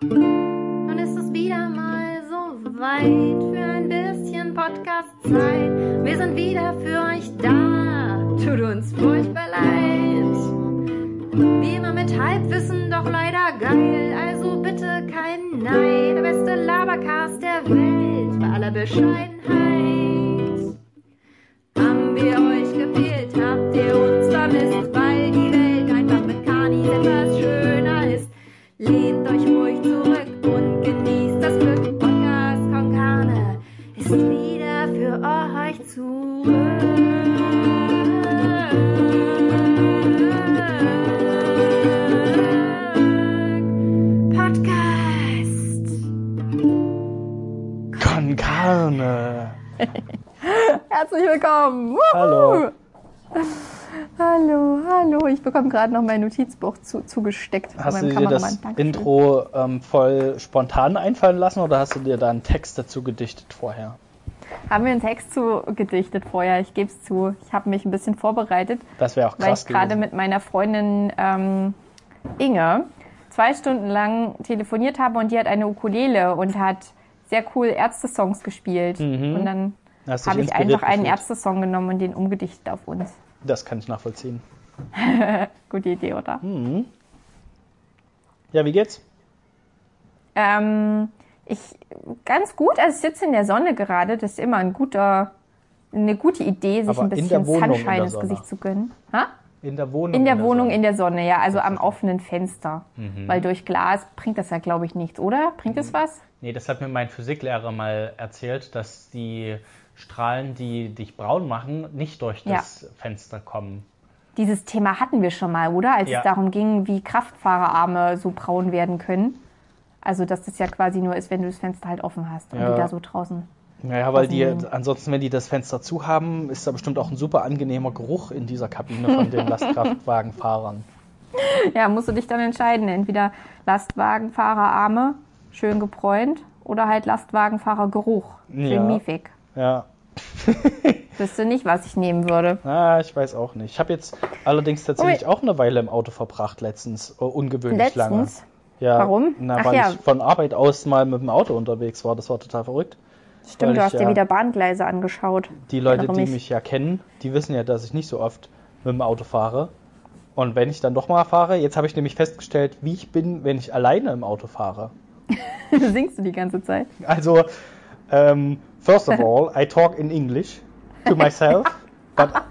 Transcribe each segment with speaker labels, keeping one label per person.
Speaker 1: Nun ist es wieder mal so weit für ein bisschen Podcast-Zeit. Wir sind wieder für euch da. Tut uns furchtbar leid. Wie immer mit Halbwissen, doch leider geil. Also bitte kein Neid. Der beste Labercast der Welt bei aller Bescheidenheit.
Speaker 2: Herzlich willkommen. Wuhu.
Speaker 3: Hallo.
Speaker 2: Hallo, hallo. Ich bekomme gerade noch mein Notizbuch zu, zugesteckt von
Speaker 3: Hast du dir
Speaker 2: Kameramann.
Speaker 3: das
Speaker 2: Dankeschön.
Speaker 3: Intro ähm, voll spontan einfallen lassen oder hast du dir da einen Text dazu gedichtet vorher?
Speaker 2: Haben wir einen Text zu gedichtet vorher? Ich gebe es zu. Ich habe mich ein bisschen vorbereitet,
Speaker 3: Das wäre auch
Speaker 2: weil
Speaker 3: krass
Speaker 2: ich gerade mit meiner Freundin ähm, Inge zwei Stunden lang telefoniert habe und die hat eine Ukulele und hat sehr cool Ärzte-Songs gespielt. Und dann
Speaker 3: Mhm. Hast dich
Speaker 2: habe ich einfach einen. Ärzte-Song genommen und den umgedichtet auf uns.
Speaker 3: Das kann ich nachvollziehen.
Speaker 2: Gute Idee, oder?
Speaker 3: Hm. Ja, wie geht's?
Speaker 2: Ähm, ich ganz gut, also ich sitze in der Sonne gerade, das ist immer ein guter, eine gute Idee, sich
Speaker 3: Aber
Speaker 2: ein
Speaker 3: in der
Speaker 2: bisschen Sunshine
Speaker 3: der
Speaker 2: ins. Gesicht zu gönnen. Ha?
Speaker 3: In der Wohnung?
Speaker 2: In der Wohnung,
Speaker 3: Sonne.
Speaker 2: in der Sonne, ja, also am offenen Fenster.
Speaker 3: Mhm.
Speaker 2: Weil durch Glas bringt das ja, glaube ich, nichts, oder? Bringt es was?
Speaker 3: Nee, das hat mir mein Physiklehrer mal erzählt, dass die Strahlen, die dich braun machen, nicht durch
Speaker 2: Ja.
Speaker 3: das Fenster kommen.
Speaker 2: Dieses Thema hatten wir schon mal, oder? Als
Speaker 3: Ja.
Speaker 2: es darum ging, wie Kraftfahrerarme so braun werden können. Also, dass das ja quasi nur ist, wenn du das Fenster halt offen hast und
Speaker 3: Ja.
Speaker 2: die da so draußen.
Speaker 3: Naja, weil die, ansonsten, wenn die das Fenster zu haben, ist da bestimmt auch ein super angenehmer Geruch in dieser Kabine von den Lastkraftwagenfahrern.
Speaker 2: Ja, musst du dich dann entscheiden. Entweder Lastwagenfahrerarme, schön gebräunt, oder halt Lastwagenfahrergeruch, schön
Speaker 3: Ja.
Speaker 2: miefig.
Speaker 3: Ja,
Speaker 2: Wüsste nicht, was ich nehmen würde.
Speaker 3: ah, ich weiß auch nicht. Ich habe jetzt allerdings tatsächlich
Speaker 2: Ui.
Speaker 3: auch eine Weile im Auto verbracht, letztens. äh, Ungewöhnlich lange.
Speaker 2: Letztens.
Speaker 3: Ja,
Speaker 2: Warum?
Speaker 3: Na,
Speaker 2: Ach
Speaker 3: weil
Speaker 2: ja.
Speaker 3: ich von Arbeit aus mal mit dem Auto unterwegs war. Das war total verrückt.
Speaker 2: Stimmt, du hast
Speaker 3: ja-
Speaker 2: dir wieder Bahngleise angeschaut.
Speaker 3: Die Leute, die
Speaker 2: mich.
Speaker 3: mich ja kennen, die wissen ja, dass ich nicht so oft mit dem Auto fahre. Und wenn ich dann doch mal fahre, jetzt habe ich nämlich festgestellt, wie ich bin, wenn ich alleine im Auto fahre.
Speaker 2: Singst du die ganze Zeit?
Speaker 3: Also, um, first of all, I talk in English to myself, but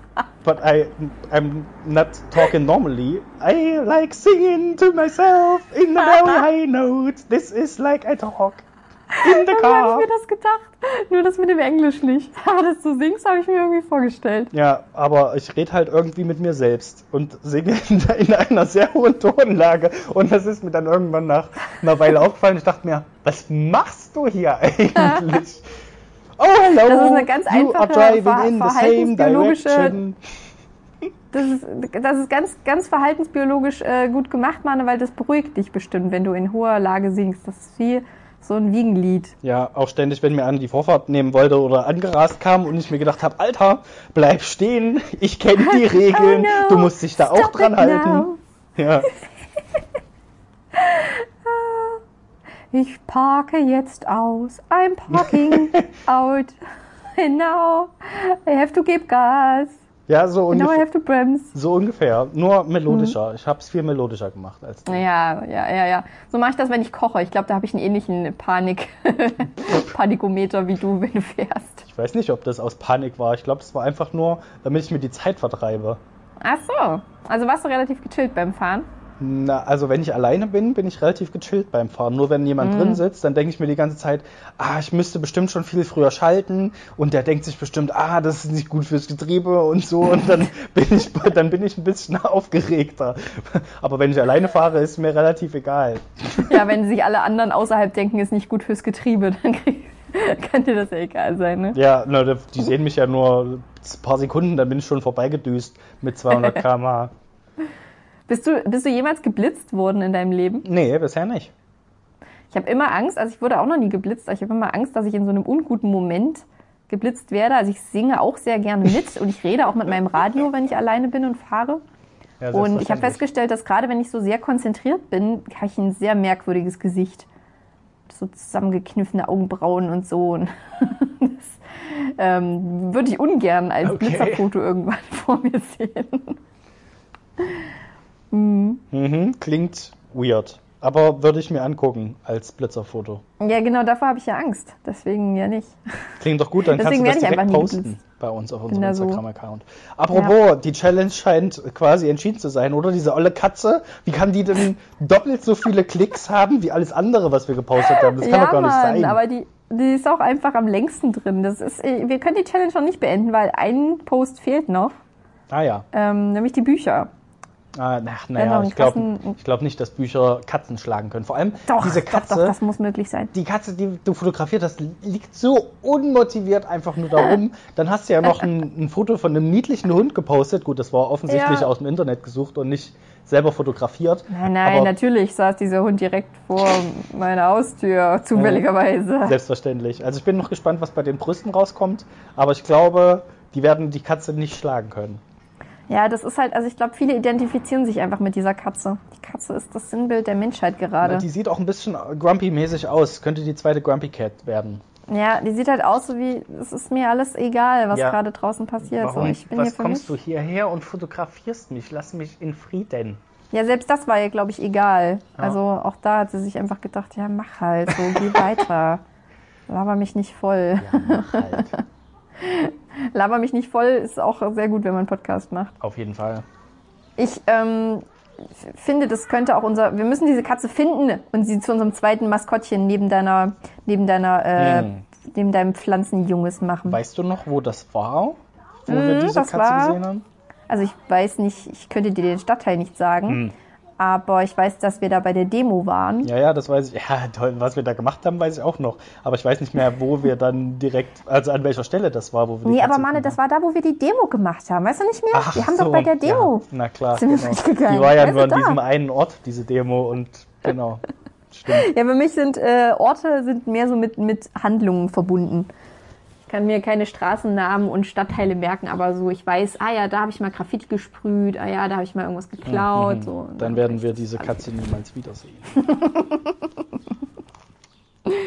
Speaker 3: but I I'm not talking normally. I like singing to myself in a very high note. This is like I talk in the
Speaker 2: Wie habe
Speaker 3: car.
Speaker 2: ich mir das gedacht? Nur das mit dem Englisch nicht. Aber dass du singst, habe ich mir irgendwie vorgestellt.
Speaker 3: Ja, aber ich rede halt irgendwie mit mir selbst und singe in, in einer sehr hohen Tonlage. Und das ist mir dann irgendwann nach einer Weile aufgefallen. Ich dachte mir, was machst du hier eigentlich? Oh, hello.
Speaker 2: Das ist eine ganz einfache Ver- verhaltensbiologische-. Das ist, das ist ganz, ganz verhaltensbiologisch äh, gut gemacht, Mann, weil das beruhigt dich bestimmt, wenn du in hoher Lage singst. Das ist wie so ein Wiegenlied.
Speaker 3: Ja, auch ständig, wenn mir einer die Vorfahrt nehmen wollte oder angerast kam und ich mir gedacht habe, Alter, bleib stehen, ich kenne die Regeln,
Speaker 2: Oh no,
Speaker 3: du musst dich da auch dran halten.
Speaker 2: now.
Speaker 3: Ja.
Speaker 2: Ich parke jetzt aus. I'm parking out. Now I have to give gas.
Speaker 3: ja, so
Speaker 2: Now I
Speaker 3: ungefähr.
Speaker 2: have to bremse.
Speaker 3: So ungefähr, nur melodischer. Ich habe es viel melodischer gemacht als du.
Speaker 2: Ja, ja, ja, ja. So mache ich das, wenn ich koche. Ich glaube, da habe ich einen ähnlichen Panik Panikometer wie du, wenn du fährst.
Speaker 3: Ich weiß nicht, ob das aus Panik war. Ich glaube, es war einfach nur, damit ich mir die Zeit vertreibe.
Speaker 2: Ach so. Also warst du relativ gechillt beim Fahren?
Speaker 3: Na, also wenn ich alleine bin, bin ich relativ gechillt beim Fahren. Nur wenn jemand
Speaker 2: Mhm.
Speaker 3: drin sitzt, dann denke ich mir die ganze Zeit, ah, ich müsste bestimmt schon viel früher schalten und der denkt sich bestimmt, ah, das ist nicht gut fürs Getriebe und so und dann bin ich, dann bin ich ein bisschen aufgeregter. Aber wenn ich alleine fahre, ist mir relativ egal.
Speaker 2: Ja, wenn sich alle anderen außerhalb denken, ist nicht gut fürs Getriebe, dann krieg, kann dir das ja egal sein, ne?
Speaker 3: Ja, na, die sehen mich ja nur ein paar Sekunden, dann bin ich schon vorbeigedüst mit 200 km/h.
Speaker 2: Bist du, bist du jemals geblitzt worden in deinem Leben?
Speaker 3: Nee, bisher nicht.
Speaker 2: Ich habe immer Angst, also ich wurde auch noch nie geblitzt, aber ich habe immer Angst, dass ich in so einem unguten Moment geblitzt werde. Also ich singe auch sehr gerne mit und ich rede auch mit meinem Radio, wenn ich alleine bin und fahre.
Speaker 3: Ja,
Speaker 2: Und ich habe festgestellt, dass gerade wenn ich so sehr konzentriert bin, habe ich ein sehr merkwürdiges Gesicht. so zusammengekniffene Augenbrauen und so. Und das ähm, würde ich ungern als
Speaker 3: Okay.
Speaker 2: Blitzerfoto irgendwann vor mir sehen.
Speaker 3: Mhm, klingt weird. Aber würde ich mir angucken als Blitzerfoto.
Speaker 2: Ja, genau, davor habe ich ja Angst. Deswegen ja nicht.
Speaker 3: Klingt doch gut, dann kannst du das direkt posten bei uns auf unserem
Speaker 2: so-
Speaker 3: Instagram-Account. Apropos, die Challenge scheint quasi entschieden zu sein, oder? Diese olle Katze, wie kann die denn doppelt so viele Klicks haben wie alles andere, was wir gepostet haben? Das kann
Speaker 2: ja,
Speaker 3: doch gar nicht
Speaker 2: Mann,
Speaker 3: sein.
Speaker 2: aber die, die ist auch einfach am längsten drin. Das ist, äh, wir können die Challenge noch nicht beenden, weil ein Post fehlt noch,
Speaker 3: ah ja.
Speaker 2: ähm, nämlich die Bücher.
Speaker 3: Ach, naja, ich glaube glaub nicht, dass Bücher Katzen schlagen können. Vor allem
Speaker 2: Doch,
Speaker 3: diese
Speaker 2: doch,
Speaker 3: Katze,
Speaker 2: doch, das muss möglich sein.
Speaker 3: die Katze, die du fotografiert hast, liegt so unmotiviert einfach nur da rum. Dann hast du ja noch ein, ein Foto von einem niedlichen Hund gepostet. Gut, das war offensichtlich
Speaker 2: Ja.
Speaker 3: aus dem Internet gesucht und nicht selber fotografiert.
Speaker 2: Nein, nein, natürlich saß dieser Hund direkt vor meiner Haustür, zufälligerweise.
Speaker 3: Selbstverständlich. Also ich bin noch gespannt, was bei den Brüsten rauskommt. Aber ich glaube, die werden die Katze nicht schlagen können.
Speaker 2: Ja, das ist halt, also ich glaube, viele identifizieren sich einfach mit dieser Katze. Die Katze ist das Sinnbild der Menschheit gerade.
Speaker 3: Die sieht auch ein bisschen Grumpy-mäßig aus. Könnte die zweite Grumpy Cat werden.
Speaker 2: Ja, die sieht halt aus so wie, es ist mir alles egal, was
Speaker 3: Ja.
Speaker 2: gerade draußen passiert. So, ich bin hier
Speaker 3: was kommst
Speaker 2: mich.
Speaker 3: du hierher und fotografierst mich? Lass mich in Frieden.
Speaker 2: Ja, selbst das war ihr, glaube ich, egal. Also auch da hat sie sich einfach gedacht, ja, mach halt, so, geh weiter. Laber mich nicht voll.
Speaker 3: Ja, mach halt.
Speaker 2: Laber mich nicht voll ist auch sehr gut, wenn man einen Podcast macht.
Speaker 3: Auf jeden Fall.
Speaker 2: Ich ähm, finde, das könnte auch unser. Wir müssen diese Katze finden und sie zu unserem zweiten Maskottchen neben deiner, neben deiner, äh,
Speaker 3: Hm.
Speaker 2: neben deinem Pflanzenjunges machen.
Speaker 3: Weißt du noch, wo das war? Wo wir
Speaker 2: Mhm,
Speaker 3: diese
Speaker 2: das
Speaker 3: Katze
Speaker 2: war-
Speaker 3: gesehen haben?
Speaker 2: Also ich weiß nicht, ich könnte dir den Stadtteil nicht sagen,
Speaker 3: Hm.
Speaker 2: Aber ich weiß, dass wir da bei der Demo waren.
Speaker 3: Ja, ja, das weiß ich. Ja, toll, was wir da gemacht haben, weiß ich auch noch. Aber ich weiß nicht mehr, wo wir dann direkt, also an welcher Stelle das war, wo wir
Speaker 2: Nee, aber Manne,
Speaker 3: gefunden
Speaker 2: das war da, wo wir die Demo gemacht haben. Weißt du nicht mehr?
Speaker 3: Ach
Speaker 2: wir haben
Speaker 3: so,
Speaker 2: doch bei der Demo.
Speaker 3: Ja, na klar,
Speaker 2: Sind wir
Speaker 3: genau.
Speaker 2: durchgegangen.
Speaker 3: Die war ja
Speaker 2: Weißt
Speaker 3: nur an
Speaker 2: da?
Speaker 3: diesem einen Ort, diese Demo und genau. Stimmt.
Speaker 2: Ja, für mich sind äh, Orte sind mehr so mit, mit Handlungen verbunden. Ich kann mir keine Straßennamen und Stadtteile merken, aber so, ich weiß, ah ja, da habe ich mal Graffiti gesprüht, ah ja, da habe ich mal irgendwas geklaut. So. Und
Speaker 3: Mhm. Dann werden wir diese Katze niemals wiedersehen.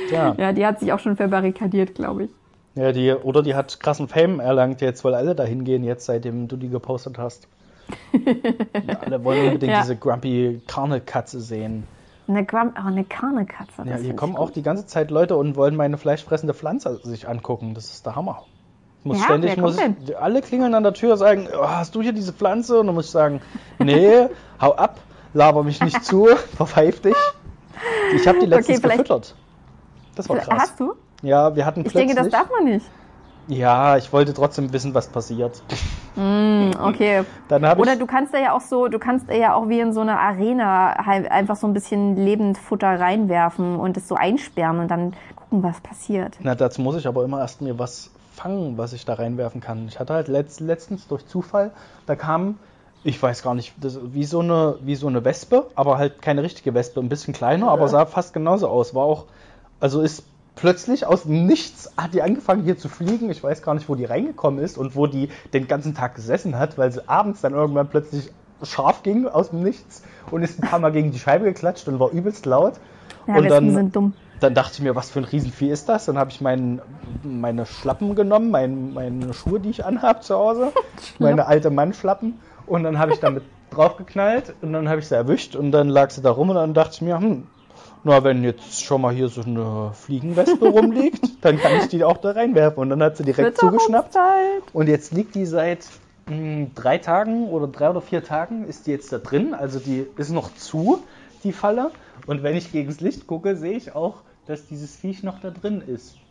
Speaker 3: Tja,
Speaker 2: Ja, die hat sich auch schon verbarrikadiert, glaube ich.
Speaker 3: ja, die, oder die hat krassen Fame erlangt jetzt, weil alle dahin gehen, jetzt seitdem du die gepostet hast. Ja, alle wollen unbedingt
Speaker 2: Ja.
Speaker 3: diese Grumpy Karne-Katze sehen.
Speaker 2: Eine, Gram oh, eine Karnekatze.
Speaker 3: Ja, hier kommen
Speaker 2: ich
Speaker 3: auch die ganze Zeit Leute und wollen meine fleischfressende Pflanze sich angucken. Das ist der Hammer. Ich muss
Speaker 2: Ja,
Speaker 3: ständig, muss ich, alle klingeln an der Tür, sagen, oh, hast du hier diese Pflanze? Und dann muss ich sagen, nee, hau ab, laber mich nicht zu, verpfeif dich. Ich habe die letztens
Speaker 2: Okay,
Speaker 3: gefüttert. Das war krass.
Speaker 2: Hast du?
Speaker 3: Ja, wir hatten
Speaker 2: Ich
Speaker 3: plötzlich...
Speaker 2: denke, das darf man nicht.
Speaker 3: Ja, ich wollte trotzdem wissen, was passiert.
Speaker 2: Hm, okay. Oder du kannst da ja auch so, du kannst da ja auch wie in so einer Arena halt einfach so ein bisschen Lebendfutter reinwerfen und es so einsperren und dann gucken, was passiert.
Speaker 3: Na, dazu muss ich aber immer erst mir was fangen, was ich da reinwerfen kann. Ich hatte halt letzt, letztens durch Zufall, da kam, ich weiß gar nicht, das, wie, so eine, wie so eine Wespe, aber halt keine richtige Wespe, ein bisschen kleiner, aber sah fast genauso aus. War auch, also ist plötzlich aus dem nichts, hat die angefangen hier zu fliegen. Ich weiß gar nicht, wo die reingekommen ist und wo die den ganzen Tag gesessen hat, weil sie abends dann irgendwann plötzlich scharf ging aus dem Nichts und ist ein paar Mal gegen die Scheibe geklatscht und war übelst laut.
Speaker 2: Ja,
Speaker 3: und dann,
Speaker 2: sind dumm.
Speaker 3: dann dachte ich mir, was für ein Riesenvieh ist das? Dann habe ich mein, meine Schlappen genommen, mein, meine Schuhe, die ich anhabe zu Hause, meine alte Mannschlappen. Und dann habe ich damit draufgeknallt und dann habe ich sie erwischt und dann lag sie da rum und dann dachte ich mir, hm, na, wenn jetzt schon mal hier so eine Fliegenwespe rumliegt, dann kann ich die auch da reinwerfen. Und dann hat sie direkt zugeschnappt. Und jetzt liegt die seit mh, drei Tagen oder drei oder vier Tagen ist die jetzt da drin. Also die ist noch zu, die Falle. Und wenn ich gegens Licht gucke, sehe ich auch, dass dieses Viech noch da drin ist.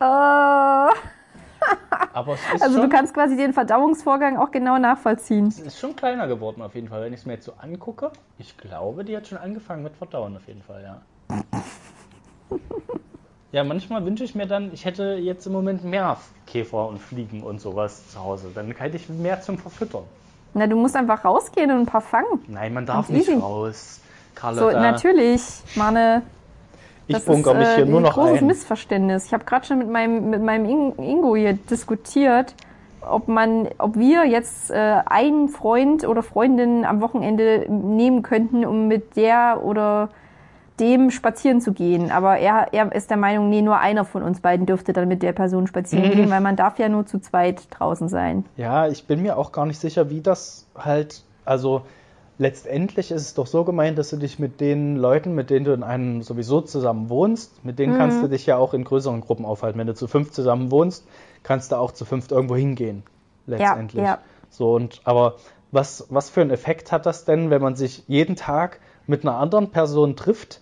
Speaker 3: Es ist,
Speaker 2: also du kannst quasi den Verdauungsvorgang auch genau nachvollziehen.
Speaker 3: es ist schon kleiner geworden auf jeden Fall. Wenn ich es mir jetzt so angucke, ich glaube, die hat schon angefangen mit Verdauen auf jeden Fall, ja. Ja, manchmal wünsche ich mir dann, ich hätte jetzt im Moment mehr Käfer und Fliegen und sowas zu Hause. Dann hätte ich mehr zum Verfüttern.
Speaker 2: Na, du musst einfach rausgehen und ein paar fangen.
Speaker 3: Nein, man darf nicht
Speaker 2: easy.
Speaker 3: raus.
Speaker 2: So,
Speaker 3: Carlotta,
Speaker 2: natürlich, Mane.
Speaker 3: ich
Speaker 2: Das
Speaker 3: bunker
Speaker 2: ist,
Speaker 3: mich
Speaker 2: äh,
Speaker 3: hier nur
Speaker 2: ein
Speaker 3: noch
Speaker 2: großes
Speaker 3: ein.
Speaker 2: Missverständnis. Ich habe gerade schon mit meinem, mit meinem In- Ingo hier diskutiert, ob man, ob wir jetzt äh, einen Freund oder Freundin am Wochenende nehmen könnten, um mit der oder dem spazieren zu gehen. Aber er, er ist der Meinung, nee, nur einer von uns beiden dürfte dann mit der Person spazieren gehen, weil man darf ja nur zu zweit draußen sein.
Speaker 3: Ja, ich bin mir auch gar nicht sicher, wie das halt, also letztendlich ist es doch so gemeint, dass du dich mit den Leuten, mit denen du in einem sowieso zusammen wohnst, mit denen kannst du dich ja auch in größeren Gruppen aufhalten. Wenn du zu fünf zusammen wohnst, kannst du auch zu fünft irgendwo hingehen. Letztendlich.
Speaker 2: ja.
Speaker 3: So und aber was, was für einen Effekt hat das denn, wenn man sich jeden Tag mit einer anderen Person trifft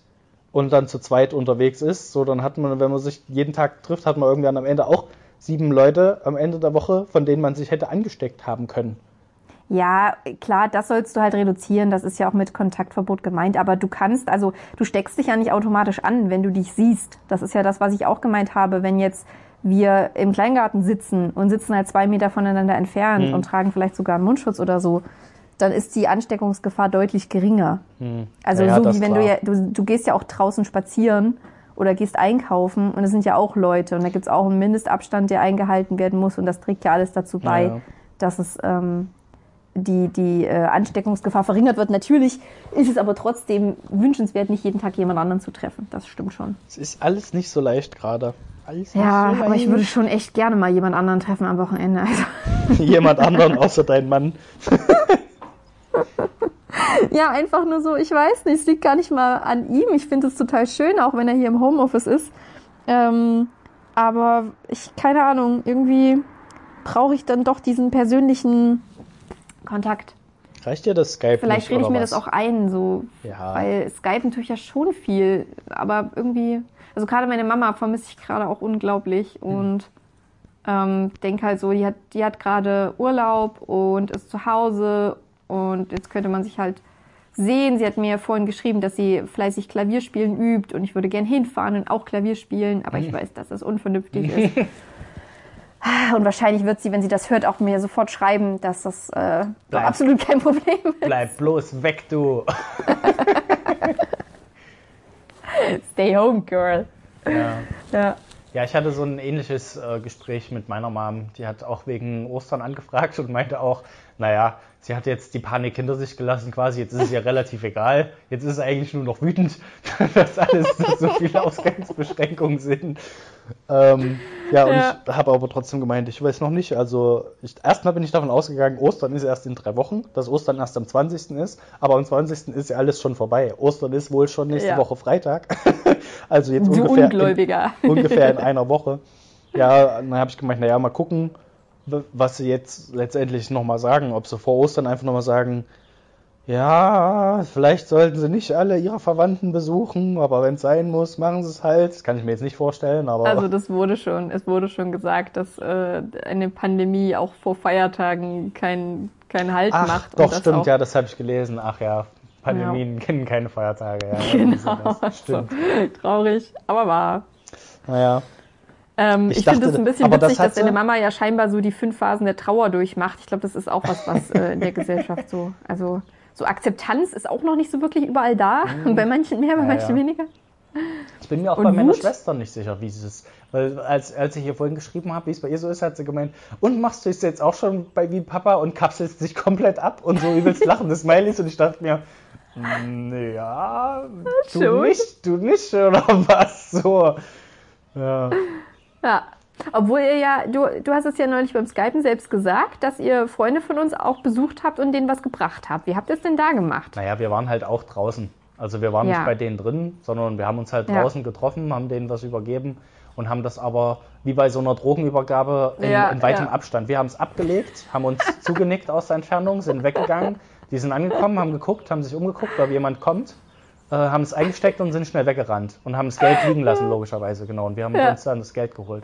Speaker 3: und dann zu zweit unterwegs ist? So, dann hat man, wenn man sich jeden Tag trifft, hat man irgendwann am Ende auch sieben Leute am Ende der Woche, von denen man sich hätte angesteckt haben können.
Speaker 2: Ja, klar, das sollst du halt reduzieren. Das ist ja auch mit Kontaktverbot gemeint. Aber du kannst, also du steckst dich ja nicht automatisch an, wenn du dich siehst. Das ist ja das, was ich auch gemeint habe. Wenn jetzt wir im Kleingarten sitzen und sitzen halt zwei Meter voneinander entfernt
Speaker 3: Mhm.
Speaker 2: und tragen vielleicht sogar einen Mundschutz oder so, dann ist die Ansteckungsgefahr deutlich geringer. Also
Speaker 3: Ja, ja,
Speaker 2: so wie wenn
Speaker 3: klar.
Speaker 2: du ja, du, du gehst ja auch draußen spazieren oder gehst einkaufen und es sind ja auch Leute und da gibt's auch einen Mindestabstand, der eingehalten werden muss und das trägt ja alles dazu bei,
Speaker 3: Ja.
Speaker 2: dass es ähm, die, die äh, Ansteckungsgefahr verringert wird. Natürlich ist es aber trotzdem wünschenswert, nicht jeden Tag jemand anderen zu treffen. Das stimmt schon.
Speaker 3: Es ist alles nicht so leicht gerade. Alles
Speaker 2: Ja,
Speaker 3: nicht so
Speaker 2: aber ich würde schon echt gerne mal jemand anderen treffen am Wochenende. Also,
Speaker 3: jemand anderen außer dein Mann.
Speaker 2: ja, einfach nur so, ich weiß nicht, es liegt gar nicht mal an ihm. Ich finde es total schön, auch wenn er hier im Homeoffice ist. Ähm, aber ich, keine Ahnung, irgendwie brauche ich dann doch diesen persönlichen Kontakt.
Speaker 3: Reicht dir das Skype
Speaker 2: Vielleicht rede ich mir
Speaker 3: was?
Speaker 2: das auch ein, so,
Speaker 3: Ja.
Speaker 2: weil Skype natürlich ja schon viel, aber irgendwie, also gerade meine Mama vermisse ich gerade auch unglaublich
Speaker 3: Hm.
Speaker 2: und ähm, denke halt so, die hat, die hat gerade Urlaub und ist zu Hause und jetzt könnte man sich halt sehen. Sie hat mir vorhin geschrieben, dass sie fleißig Klavierspielen übt und ich würde gern hinfahren und auch Klavier spielen, aber ich weiß, dass das unvernünftig ist. Und wahrscheinlich wird sie, wenn sie das hört, auch mir sofort schreiben, dass das äh,
Speaker 3: Bleib.
Speaker 2: absolut kein Problem ist.
Speaker 3: Bleib bloß weg, du.
Speaker 2: Stay home, girl.
Speaker 3: Ja.
Speaker 2: Ja.
Speaker 3: Ja, ich hatte so ein ähnliches äh, Gespräch mit meiner Mom. Die hat auch wegen Ostern angefragt und meinte auch, naja, sie hat jetzt die Panik hinter sich gelassen quasi. Jetzt ist es ihr relativ egal. Jetzt ist sie eigentlich nur noch wütend, dass alles dass so viele Ausgangsbeschränkungen sind. Ähm, ja, und
Speaker 2: Ja.
Speaker 3: ich habe aber trotzdem gemeint, ich weiß noch nicht. Also ich, erstmal bin ich davon ausgegangen, Ostern ist erst in drei Wochen, dass Ostern erst am 20. ist. Aber am 20. ist ja alles schon vorbei. Ostern ist wohl schon nächste
Speaker 2: Ja.
Speaker 3: Woche Freitag. also jetzt
Speaker 2: Du
Speaker 3: ungefähr in, ungefähr in einer Woche. Ja, dann habe ich gemeint, naja, mal gucken, was sie jetzt letztendlich nochmal sagen. Ob sie vor Ostern einfach nochmal sagen, ja, vielleicht sollten sie nicht alle ihre Verwandten besuchen, aber wenn es sein muss, machen sie es halt. Das kann ich mir jetzt nicht vorstellen, aber
Speaker 2: Also das wurde schon, es wurde schon gesagt, dass äh, eine Pandemie auch vor Feiertagen keinen keinen Halt
Speaker 3: ach,
Speaker 2: macht.
Speaker 3: doch, stimmt, ja, das habe ich gelesen. Ach ja, Pandemien kennen keine Feiertage. Ja,
Speaker 2: Genau.
Speaker 3: Das stimmt.
Speaker 2: Traurig, aber wahr.
Speaker 3: Naja,
Speaker 2: Ähm,
Speaker 3: Ich
Speaker 2: ich finde es ein bisschen
Speaker 3: das
Speaker 2: witzig,
Speaker 3: hat
Speaker 2: dass deine Mama ja scheinbar so die fünf Phasen der Trauer durchmacht. Ich glaube, das ist auch was, was äh, in der Gesellschaft so, also so Akzeptanz ist auch noch nicht so wirklich überall da. Und bei manchen mehr, bei
Speaker 3: Mhm. Ja,
Speaker 2: manchen
Speaker 3: ja.
Speaker 2: weniger.
Speaker 3: Ich bin mir auch
Speaker 2: Und
Speaker 3: bei meiner
Speaker 2: Wut?
Speaker 3: Schwester nicht sicher, wie es ist. Weil als, als ich ihr vorhin geschrieben habe, wie es bei ihr so ist, hat sie gemeint, und machst du es jetzt auch schon bei wie Papa und kapselst dich komplett ab und so übelst lachende Smileys und ich dachte mir, "Mm, ja, du nicht, du nicht, oder was? So. Ja.
Speaker 2: Ja. Obwohl ihr ja, du, du hast es ja neulich beim Skypen selbst gesagt, dass ihr Freunde von uns auch besucht habt und denen was gebracht habt. Wie habt ihr es denn da gemacht?
Speaker 3: Naja, wir waren halt auch draußen. Also wir waren
Speaker 2: Ja.
Speaker 3: nicht bei denen drin, sondern wir haben uns halt
Speaker 2: Ja.
Speaker 3: draußen getroffen, haben denen was übergeben und haben das aber wie bei so einer Drogenübergabe in,
Speaker 2: Ja,
Speaker 3: in weitem
Speaker 2: ja.
Speaker 3: Abstand. Wir haben es abgelegt, haben uns zugenickt aus der Entfernung, sind weggegangen. Die sind angekommen, haben geguckt, haben sich umgeguckt, ob jemand kommt, äh, haben es eingesteckt und sind schnell weggerannt und haben das Geld liegen lassen, logischerweise, genau. Und wir haben
Speaker 2: Ja.
Speaker 3: uns dann das Geld geholt.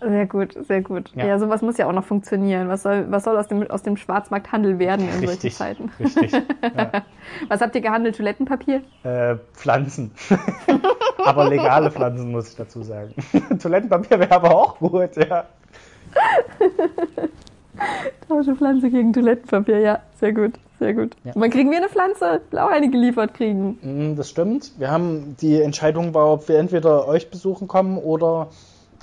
Speaker 2: Sehr gut, sehr gut. Ja,
Speaker 3: Ja.
Speaker 2: sowas muss ja auch noch funktionieren. Was soll, was soll aus, dem, aus dem Schwarzmarkthandel werden in solchen
Speaker 3: Richtig,
Speaker 2: Zeiten?
Speaker 3: richtig. Ja.
Speaker 2: Was habt ihr gehandelt? Toilettenpapier?
Speaker 3: Äh, Pflanzen. aber legale Pflanzen, muss ich dazu sagen. Toilettenpapier wäre aber auch gut, ja.
Speaker 2: Tausche Pflanze gegen Toilettenpapier, ja, sehr gut, sehr gut.
Speaker 3: Ja.
Speaker 2: Wann kriegen wir eine Pflanze? Auch eine geliefert kriegen.
Speaker 3: Mm, Das stimmt. Wir haben die Entscheidung war, ob wir entweder euch besuchen kommen oder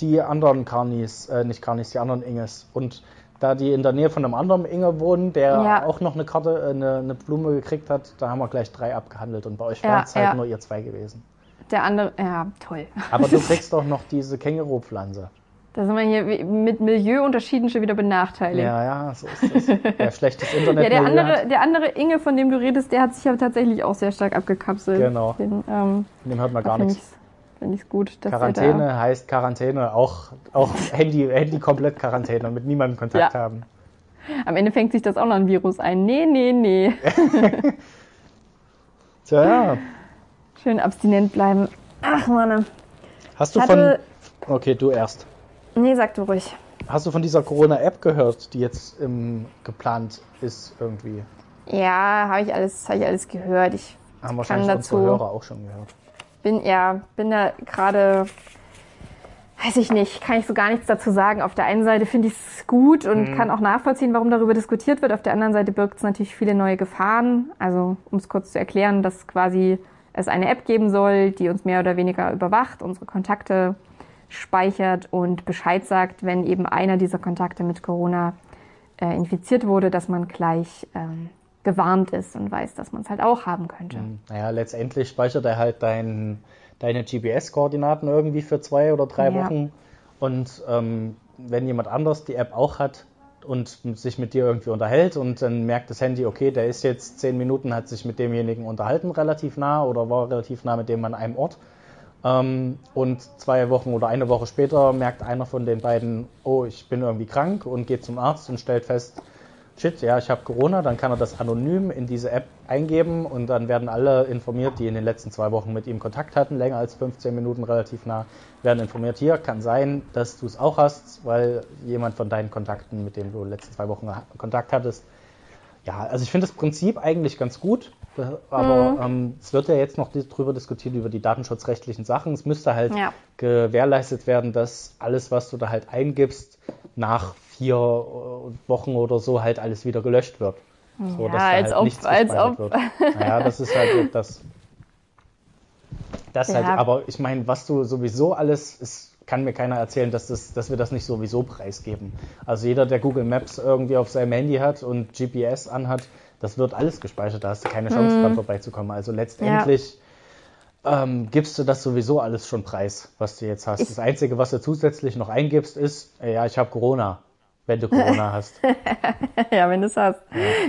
Speaker 3: die anderen Karnis, äh, nicht Karnis, die anderen Inges. Und da die in der Nähe von einem anderen Inge wohnen, der
Speaker 2: Ja.
Speaker 3: auch noch eine Karte, äh, eine, eine Blume gekriegt hat, da haben wir gleich drei abgehandelt und bei euch
Speaker 2: Ja,
Speaker 3: wären es halt
Speaker 2: ja.
Speaker 3: nur ihr zwei gewesen.
Speaker 2: der andere, ja, toll.
Speaker 3: Aber du kriegst doch noch diese Kängurupflanze.
Speaker 2: Da sind wir hier mit Milieuunterschieden schon wieder benachteiligt.
Speaker 3: Ja, ja, so ist das. Wer schlechtes Internet
Speaker 2: Ja, der andere,
Speaker 3: hat,
Speaker 2: der andere Inge, von dem du redest, der hat sich ja tatsächlich auch sehr stark abgekapselt.
Speaker 3: Genau.
Speaker 2: Den, ähm,
Speaker 3: dem hört man gar
Speaker 2: finde
Speaker 3: nichts.
Speaker 2: ich find ich's gut, dass
Speaker 3: Quarantäne heißt Quarantäne, auch, auch Handy, Handy komplett Quarantäne, mit niemandem Kontakt
Speaker 2: Ja.
Speaker 3: haben.
Speaker 2: da, am Ende fängt sich das auch noch ein Virus ein. Nee, nee, nee.
Speaker 3: Tja, ja.
Speaker 2: Schön abstinent bleiben. Ach, Mann.
Speaker 3: Hast du
Speaker 2: Ich
Speaker 3: von. Okay, du erst.
Speaker 2: Nee, sag du ruhig.
Speaker 3: Hast du von dieser Corona-App gehört, die jetzt ähm, geplant ist irgendwie?
Speaker 2: Ja, habe ich alles, habe ich alles gehört. Ich
Speaker 3: Haben wahrscheinlich
Speaker 2: dazu-
Speaker 3: unsere Hörer auch schon gehört.
Speaker 2: bin ja, bin da gerade, weiß ich nicht, kann ich so gar nichts dazu sagen. Auf der einen Seite finde ich es gut und kann auch nachvollziehen, warum darüber diskutiert wird. Auf der anderen Seite birgt es natürlich viele neue Gefahren. Also, um es kurz zu erklären, dass quasi es eine App geben soll, die uns mehr oder weniger überwacht, unsere Kontakte speichert und Bescheid sagt, wenn eben einer dieser Kontakte mit Corona äh, infiziert wurde, dass man gleich ähm, gewarnt ist und weiß, dass man es halt auch haben könnte.
Speaker 3: Naja, letztendlich speichert er halt dein, deine GPS-Koordinaten irgendwie für zwei oder drei
Speaker 2: Ja.
Speaker 3: Wochen. Und ähm, wenn jemand anders die App auch hat und sich mit dir irgendwie unterhält und dann merkt das Handy, okay, der ist jetzt zehn Minuten, hat sich mit demjenigen unterhalten, relativ nah oder war relativ nah mit dem an einem Ort. Ähm, und zwei Wochen oder eine Woche später merkt einer von den beiden, oh, ich bin irgendwie krank und geht zum Arzt und stellt fest, shit, ja, ich habe Corona, dann kann er das anonym in diese App eingeben und dann werden alle informiert, die in den letzten zwei Wochen mit ihm Kontakt hatten, länger als 15 Minuten relativ nah, werden informiert. Hier kann sein, dass du es auch hast, weil jemand von deinen Kontakten, mit dem du in den letzten zwei Wochen Kontakt hattest, ja, also ich finde das Prinzip eigentlich ganz gut, äh, aber ähm, es wird ja jetzt noch drüber diskutiert, über die datenschutzrechtlichen Sachen. Es müsste halt
Speaker 2: Ja.
Speaker 3: gewährleistet werden, dass alles, was du da halt eingibst, nach vier äh, Wochen oder so halt alles wieder gelöscht wird. So,
Speaker 2: Ja,
Speaker 3: dass da
Speaker 2: als
Speaker 3: halt
Speaker 2: ob-
Speaker 3: nichts
Speaker 2: als ob.
Speaker 3: wird. Naja, das ist halt das. Das
Speaker 2: Ja.
Speaker 3: halt, aber ich meine, was du sowieso alles, es kann mir keiner erzählen, dass, das, dass wir das nicht sowieso preisgeben. Also jeder, der Google Maps irgendwie auf seinem Handy hat und GPS anhat, das wird alles gespeichert, da hast du keine Chance
Speaker 2: Mhm.
Speaker 3: dran vorbeizukommen. Also letztendlich ähm, gibst du das sowieso alles schon preis, was du jetzt hast.
Speaker 2: Ich-
Speaker 3: das Einzige, was du zusätzlich noch eingibst, ist, äh, ja, ich habe Corona, wenn du Corona hast.
Speaker 2: Ja, wenn du es hast.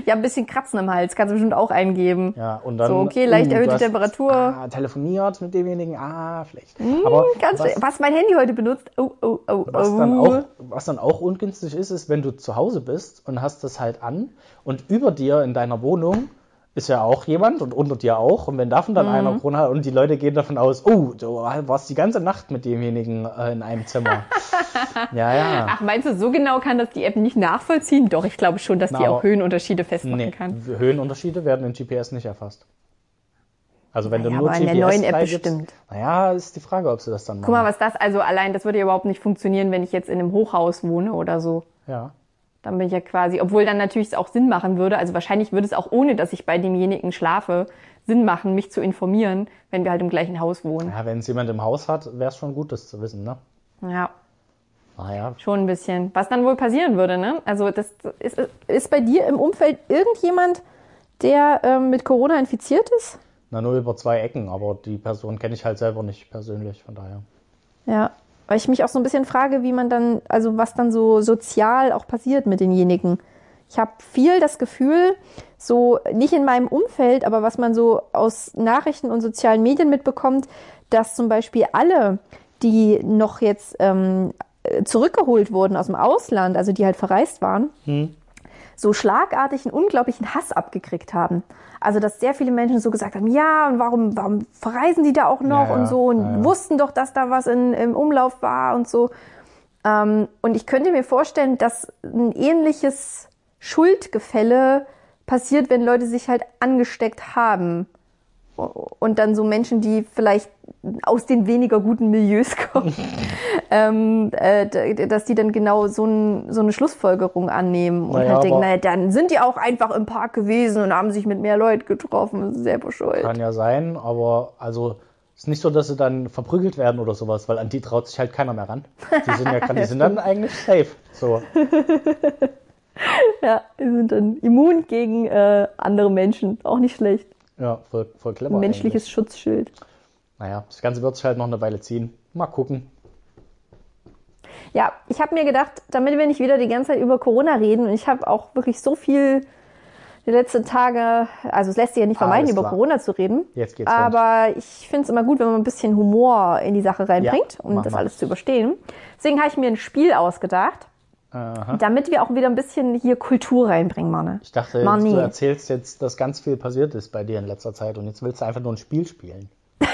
Speaker 2: Ja. ein bisschen Kratzen im Hals kannst du bestimmt auch eingeben.
Speaker 3: Ja, und dann,
Speaker 2: So, okay, leicht
Speaker 3: uh,
Speaker 2: erhöhte Temperatur.
Speaker 3: Ah, telefoniert mit demjenigen, ah, schlecht. Aber
Speaker 2: Ganz
Speaker 3: was,
Speaker 2: was, was mein Handy heute benutzt. Oh, oh, oh,
Speaker 3: was,
Speaker 2: oh.
Speaker 3: dann auch, was dann auch ungünstig ist, ist, wenn du zu Hause bist und hast das halt an und über dir in deiner Wohnung ist ja auch jemand und unter dir auch. Und wenn davon dann
Speaker 2: Mhm.
Speaker 3: einer Corona hat und die Leute gehen davon aus, oh, du warst die ganze Nacht mit demjenigen äh, in einem Zimmer. ja, ja.
Speaker 2: Ach, meinst du, so genau kann das die App nicht nachvollziehen? Doch, ich glaube schon, dass
Speaker 3: Na,
Speaker 2: die auch Höhenunterschiede festmachen
Speaker 3: Nee,
Speaker 2: kann.
Speaker 3: Höhenunterschiede werden in GPS nicht erfasst. Also wenn
Speaker 2: Naja,
Speaker 3: du nur
Speaker 2: aber in
Speaker 3: GPS
Speaker 2: der neuen App bestimmt.
Speaker 3: Naja, ist die Frage, ob sie das dann machen.
Speaker 2: Guck mal, was das, also allein, das würde ja überhaupt nicht funktionieren, wenn ich jetzt in einem Hochhaus wohne oder so.
Speaker 3: Ja.
Speaker 2: Dann bin ich ja quasi, obwohl dann natürlich es auch Sinn machen würde, also wahrscheinlich würde es auch ohne, dass ich bei demjenigen schlafe, Sinn machen, mich zu informieren, wenn wir halt im gleichen Haus wohnen.
Speaker 3: Ja, wenn es jemand im Haus hat, wäre es schon gut, das zu wissen, ne?
Speaker 2: Ja,
Speaker 3: Naja,
Speaker 2: schon ein bisschen. Was dann wohl passieren würde, ne? Also das ist, ist bei dir im Umfeld irgendjemand, der ähm, mit Corona infiziert ist?
Speaker 3: na nur über zwei Ecken, aber die Person kenne ich halt selber nicht persönlich, von daher.
Speaker 2: Ja, weil ich mich auch so ein bisschen frage, wie man dann, also was dann so sozial auch passiert mit denjenigen. Ich habe viel das Gefühl, so nicht in meinem Umfeld, aber was man so aus Nachrichten und sozialen Medien mitbekommt, dass zum Beispiel alle, die noch jetzt ähm, äh, zurückgeholt wurden aus dem Ausland, also die halt verreist waren, so schlagartig einen unglaublichen Hass abgekriegt haben. Also, dass sehr viele Menschen so gesagt haben, ja, und warum, warum verreisen die da auch noch
Speaker 3: Ja,
Speaker 2: und so und
Speaker 3: ja.
Speaker 2: wussten doch, dass da was in, im Umlauf war und so. Ähm, und ich könnte mir vorstellen, dass ein ähnliches Schuldgefälle passiert, wenn Leute sich halt angesteckt haben. Und dann so Menschen, die vielleicht aus den weniger guten Milieus kommen, ähm, äh, dass die dann genau so, ein, so eine Schlussfolgerung annehmen und
Speaker 3: Naja,
Speaker 2: halt denken, naja, dann sind die auch einfach im Park gewesen und haben sich mit mehr Leuten getroffen, selber schuld.
Speaker 3: Kann ja sein, aber also ist nicht so, dass sie dann verprügelt werden oder sowas, weil an die traut sich halt keiner mehr ran. Die sind ja die sind dann eigentlich safe. So.
Speaker 2: Ja, die sind dann immun gegen äh, andere Menschen, auch nicht schlecht.
Speaker 3: Ja, voll, voll clever.
Speaker 2: Ein menschliches Schutzschild.
Speaker 3: Naja, das Ganze wird sich halt noch eine Weile ziehen. Mal gucken.
Speaker 2: Ja, ich habe mir gedacht, damit wir nicht wieder die ganze Zeit über Corona reden, und ich habe auch wirklich so viel die letzten Tage, also es lässt sich ja nicht vermeiden, über. Corona zu reden.
Speaker 3: Jetzt geht's
Speaker 2: Aber ich finde es immer gut, wenn man ein bisschen Humor in die Sache reinbringt,
Speaker 3: Ja,
Speaker 2: um das
Speaker 3: mal.
Speaker 2: alles zu überstehen. Deswegen habe ich mir ein Spiel ausgedacht,
Speaker 3: Aha.
Speaker 2: damit wir auch wieder ein bisschen hier Kultur reinbringen, Manne.
Speaker 3: Ich dachte,
Speaker 2: Mann,
Speaker 3: du erzählst jetzt, dass ganz viel passiert ist bei dir in letzter Zeit und jetzt willst du einfach nur ein Spiel spielen.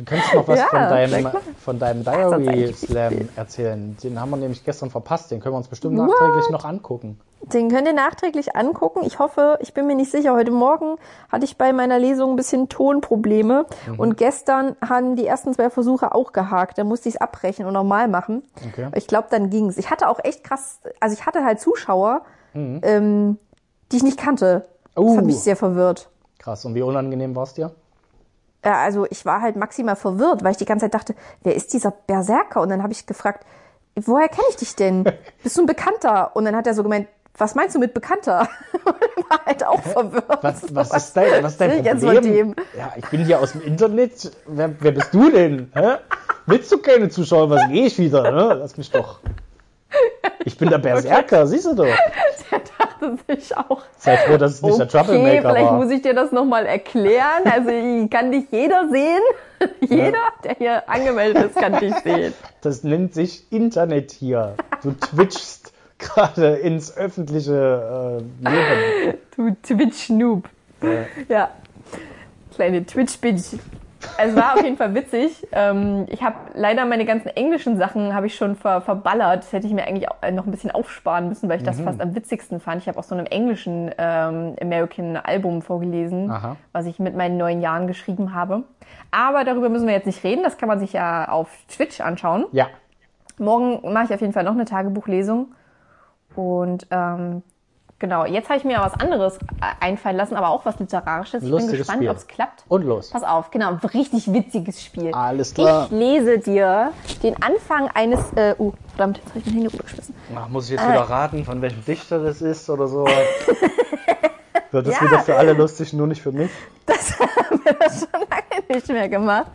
Speaker 3: du kannst noch was
Speaker 2: Ja,
Speaker 3: von deinem, von deinem Diary Slam erzählen. Den haben wir nämlich gestern verpasst. Den können wir uns bestimmt nachträglich noch angucken.
Speaker 2: Den könnt ihr nachträglich angucken. Ich hoffe, ich bin mir nicht sicher. Heute Morgen hatte ich bei meiner Lesung ein bisschen Tonprobleme.
Speaker 3: Mhm.
Speaker 2: Und gestern haben die ersten zwei Versuche auch gehakt. Da musste ich es abbrechen und nochmal machen.
Speaker 3: Okay.
Speaker 2: Ich glaube, dann ging's. Ich hatte auch echt krass, also ich hatte halt Zuschauer, ähm, die ich nicht kannte. Das
Speaker 3: Mhm. Uh.
Speaker 2: hat mich sehr verwirrt.
Speaker 3: Krass. Und wie unangenehm war es dir?
Speaker 2: Ja, also ich war halt maximal verwirrt, weil ich die ganze Zeit dachte, wer ist dieser Berserker? Und dann habe ich gefragt, woher kenne ich dich denn? Bist du ein Bekannter? Und dann hat er so gemeint, was meinst du mit Bekannter? Und er war halt auch verwirrt.
Speaker 3: Was, was, ist, dein, was ist dein Problem? Ja, ich bin hier aus dem Internet. Wer, wer bist du denn? Hä? Willst du keine Zuschauer? Was gehe ich wieder? Ne? Lass mich doch. Ich bin der Berserker, siehst du doch.
Speaker 2: Der dachte sich auch.
Speaker 3: Sei froh, dass es nicht der
Speaker 2: Okay,
Speaker 3: Troublemaker
Speaker 2: vielleicht
Speaker 3: war.
Speaker 2: muss ich dir das nochmal erklären. Also kann dich jeder sehen. Jeder, der hier angemeldet ist, kann dich sehen.
Speaker 3: Das nennt sich Internet hier. Du twitchst gerade ins öffentliche äh, Leben.
Speaker 2: Du Twitch-Noob. Ja. Kleine Twitch-Bitch. Es war auf jeden Fall witzig. Ähm, ich habe leider meine ganzen englischen Sachen habe ich schon ver verballert. Das hätte ich mir eigentlich äh, noch ein bisschen aufsparen müssen, weil ich
Speaker 3: Mhm.
Speaker 2: das fast am witzigsten fand. Ich habe auch so einem englischen ähm, American Album vorgelesen,
Speaker 3: Aha.
Speaker 2: was ich mit meinen neun Jahren geschrieben habe. Aber darüber müssen wir jetzt nicht reden. Das kann man sich ja auf Twitch anschauen.
Speaker 3: Ja,
Speaker 2: Morgen mache ich auf jeden Fall noch eine Tagebuchlesung. Und ähm, genau, jetzt habe ich mir was anderes äh, einfallen lassen, aber auch was Literarisches. Ich bin
Speaker 3: Lustiges
Speaker 2: gespannt,
Speaker 3: Spiel.
Speaker 2: ob es klappt.
Speaker 3: und los.
Speaker 2: Pass auf, genau, richtig witziges Spiel.
Speaker 3: Alles klar.
Speaker 2: Ich lese dir den Anfang eines. Äh, uh, verdammt, jetzt habe ich mein Handy rübergeschmissen.
Speaker 3: Ach, muss ich jetzt
Speaker 2: Äh.
Speaker 3: wieder raten, von welchem Dichter das ist oder so? Wird es
Speaker 2: Ja.
Speaker 3: wieder für alle lustig, nur nicht für mich?
Speaker 2: Das haben wir das schon lange nicht mehr gemacht.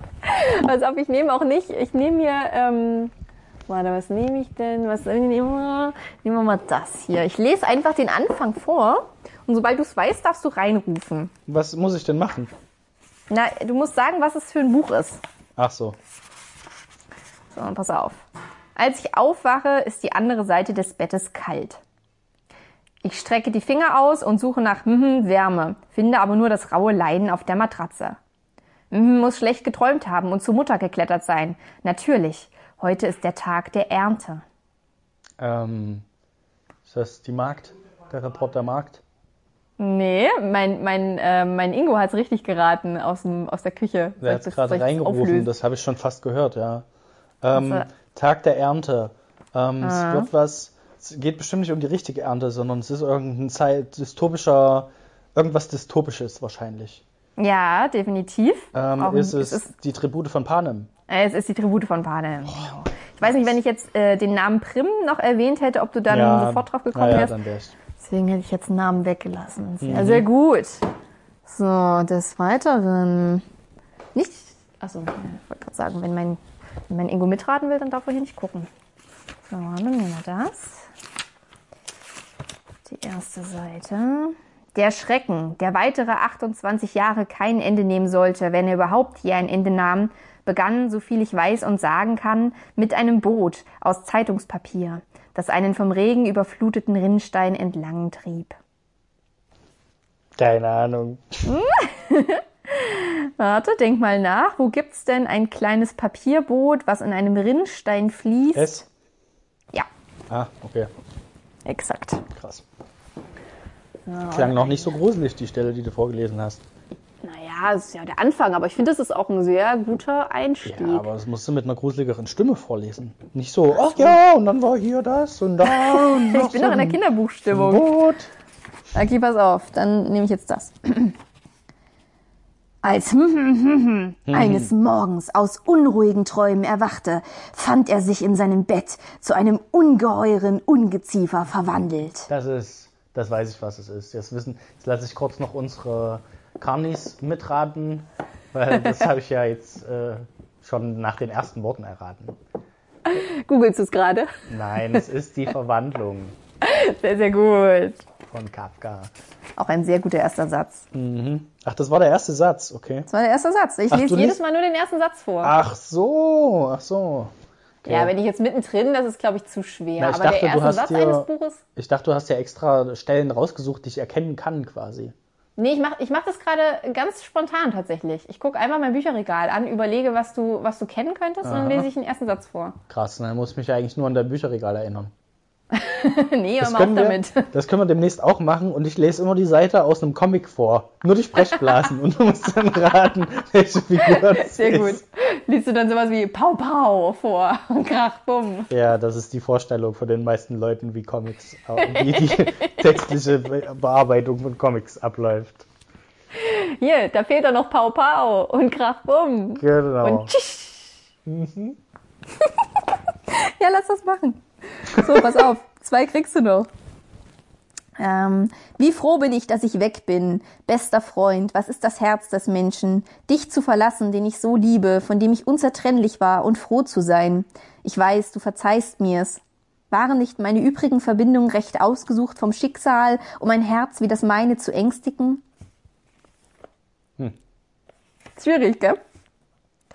Speaker 2: Pass auf, ich nehme auch nicht. Ich nehme hier. Ähm, warte, was nehme ich denn? Was nehmen wir? Nehmen wir mal das hier. Ich lese einfach den Anfang vor. Und sobald du es weißt, darfst du reinrufen.
Speaker 3: Was muss ich denn machen?
Speaker 2: Na, du musst sagen, was es für ein Buch ist.
Speaker 3: Ach so.
Speaker 2: So, pass auf. Als ich aufwache, ist die andere Seite des Bettes kalt. Ich strecke die Finger aus und suche nach mhm, Wärme, finde aber nur das raue Leiden auf der Matratze. Mhm, muss schlecht geträumt haben und zur Mutter geklettert sein. Natürlich, heute ist der Tag der Ernte.
Speaker 3: Ähm, ist das die Magd? Der Reporter Markt?
Speaker 2: Nee, mein, mein, äh, mein Ingo hat's richtig geraten aus, dem, aus der Küche. Soll
Speaker 3: hat
Speaker 2: das-
Speaker 3: gerade reingerufen,
Speaker 2: auflösen?
Speaker 3: das habe ich schon fast gehört, ja. Ähm,
Speaker 2: Also-
Speaker 3: Tag der Ernte. Ähm, Es
Speaker 2: Ah.
Speaker 3: wird was, es geht bestimmt nicht um die richtige Ernte, sondern es ist irgendein Zeit, dystopischer, irgendwas Dystopisches wahrscheinlich.
Speaker 2: Ja, definitiv.
Speaker 3: Ähm, ist es, die Tribute von Panem?
Speaker 2: Äh, Es ist die Tribute von Panem. Genau. Ich weiß nicht, wenn ich jetzt äh, den Namen Prim noch erwähnt hätte, ob du dann sofort drauf gekommen
Speaker 3: ja,
Speaker 2: wärst.
Speaker 3: dann ich.
Speaker 2: Deswegen hätte ich jetzt einen Namen weggelassen. Sehr,
Speaker 3: Mhm.
Speaker 2: sehr gut. So, des Weiteren. Nicht. Achso, ja, ich wollte gerade sagen, wenn mein, wenn mein Ingo mitraten will, dann darf er hier nicht gucken. So, dann nehmen wir das. Die erste Seite. Der Schrecken, der weitere 28 Jahre kein Ende nehmen sollte, wenn er überhaupt je ein Ende nahm, begann, so viel ich weiß und sagen kann, mit einem Boot aus Zeitungspapier, das einen vom Regen überfluteten Rinnstein entlang trieb.
Speaker 3: Keine Ahnung.
Speaker 2: Warte, denk mal nach. Wo gibt's denn ein kleines Papierboot, was in einem Rinnstein fließt?
Speaker 3: S?
Speaker 2: Ja,
Speaker 3: Ah, okay,
Speaker 2: exakt.
Speaker 3: krass. Klang noch nicht so gruselig, die Stelle, die du vorgelesen hast.
Speaker 2: Naja, das ist ja der Anfang, aber ich finde, das ist auch ein sehr guter Einstieg.
Speaker 3: Ja, aber das musst du mit einer gruseligeren Stimme vorlesen. Nicht so, ach ja, und dann war hier das und da und
Speaker 2: ich
Speaker 3: noch
Speaker 2: bin
Speaker 3: so
Speaker 2: doch in der Kinderbuchstimmung.
Speaker 3: Boot.
Speaker 2: Okay, pass auf, dann nehme ich jetzt das. Als eines Morgens aus unruhigen Träumen erwachte, fand er sich in seinem Bett zu einem ungeheuren Ungeziefer verwandelt.
Speaker 3: Das ist, das weiß ich, was es ist. Jetzt wissen, jetzt lasse ich kurz noch unsere Carnis mitraten. Weil das habe ich ja jetzt äh, schon nach den ersten Worten erraten.
Speaker 2: Googlest du es gerade?
Speaker 3: Nein, es ist die Verwandlung
Speaker 2: Sehr, sehr gut.
Speaker 3: von Kafka.
Speaker 2: Auch ein sehr guter erster Satz.
Speaker 3: Ach, das war der erste Satz, okay.
Speaker 2: Das war der erste Satz. Ich
Speaker 3: Ach,
Speaker 2: lese jedes Mal nur den ersten Satz vor.
Speaker 3: Ach so, ach so. Okay.
Speaker 2: Ja, wenn ich jetzt mittendrin, das ist, glaube ich, zu schwer.
Speaker 3: Na, ich
Speaker 2: Aber
Speaker 3: dachte,
Speaker 2: der erste Satz
Speaker 3: dir-
Speaker 2: eines Buches.
Speaker 3: Ich dachte, du hast ja extra Stellen rausgesucht, die ich erkennen kann quasi.
Speaker 2: Nee, ich mache ich mach das gerade ganz spontan tatsächlich. Ich gucke einfach mein Bücherregal an, überlege, was du, was du kennen könntest und dann lese ich den ersten Satz vor.
Speaker 3: Krass, dann muss ich mich ja eigentlich nur an dein Bücherregal erinnern.
Speaker 2: nee,
Speaker 3: Das können, wir,
Speaker 2: damit.
Speaker 3: das können wir demnächst auch machen und ich lese immer die Seite aus einem Comic vor. Nur die Sprechblasen und du musst dann raten, welche Figur das
Speaker 2: Sehr
Speaker 3: ist.
Speaker 2: gut. Liest du dann sowas wie Pau Pau vor und Krach Bumm.
Speaker 3: Ja, das ist die Vorstellung von den meisten Leuten, wie Comics, wie die textliche Bearbeitung von Comics abläuft.
Speaker 2: Hier, da fehlt doch noch Pau Pau und Krach Bumm.
Speaker 3: Genau.
Speaker 2: Und tsch. ja, lass das machen. So, pass auf. Zwei kriegst du noch. Ähm, wie froh bin ich, dass ich weg bin. Bester Freund, was ist das Herz des Menschen? Dich zu verlassen, den ich so liebe, von dem ich unzertrennlich war und froh zu sein. Ich weiß, du verzeihst mir's. Waren nicht meine übrigen Verbindungen recht ausgesucht vom Schicksal, um ein Herz wie das meine zu ängstigen? Schwierig, gell?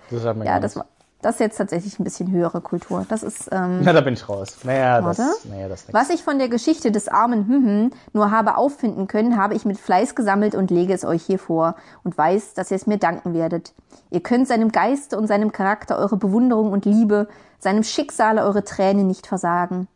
Speaker 3: Das hat man
Speaker 2: Ja, das war das ist jetzt tatsächlich ein bisschen höhere Kultur. Das ist ähm,
Speaker 3: Na, da bin ich raus. Naja, das,
Speaker 2: Warte.
Speaker 3: naja, das nix.
Speaker 2: was ich von der Geschichte des armen Hühm nur habe auffinden können, habe ich mit Fleiß gesammelt und lege es euch hier vor und weiß, dass ihr es mir danken werdet. Ihr könnt seinem Geiste und seinem Charakter eure Bewunderung und Liebe, seinem Schicksale eure Tränen nicht versagen.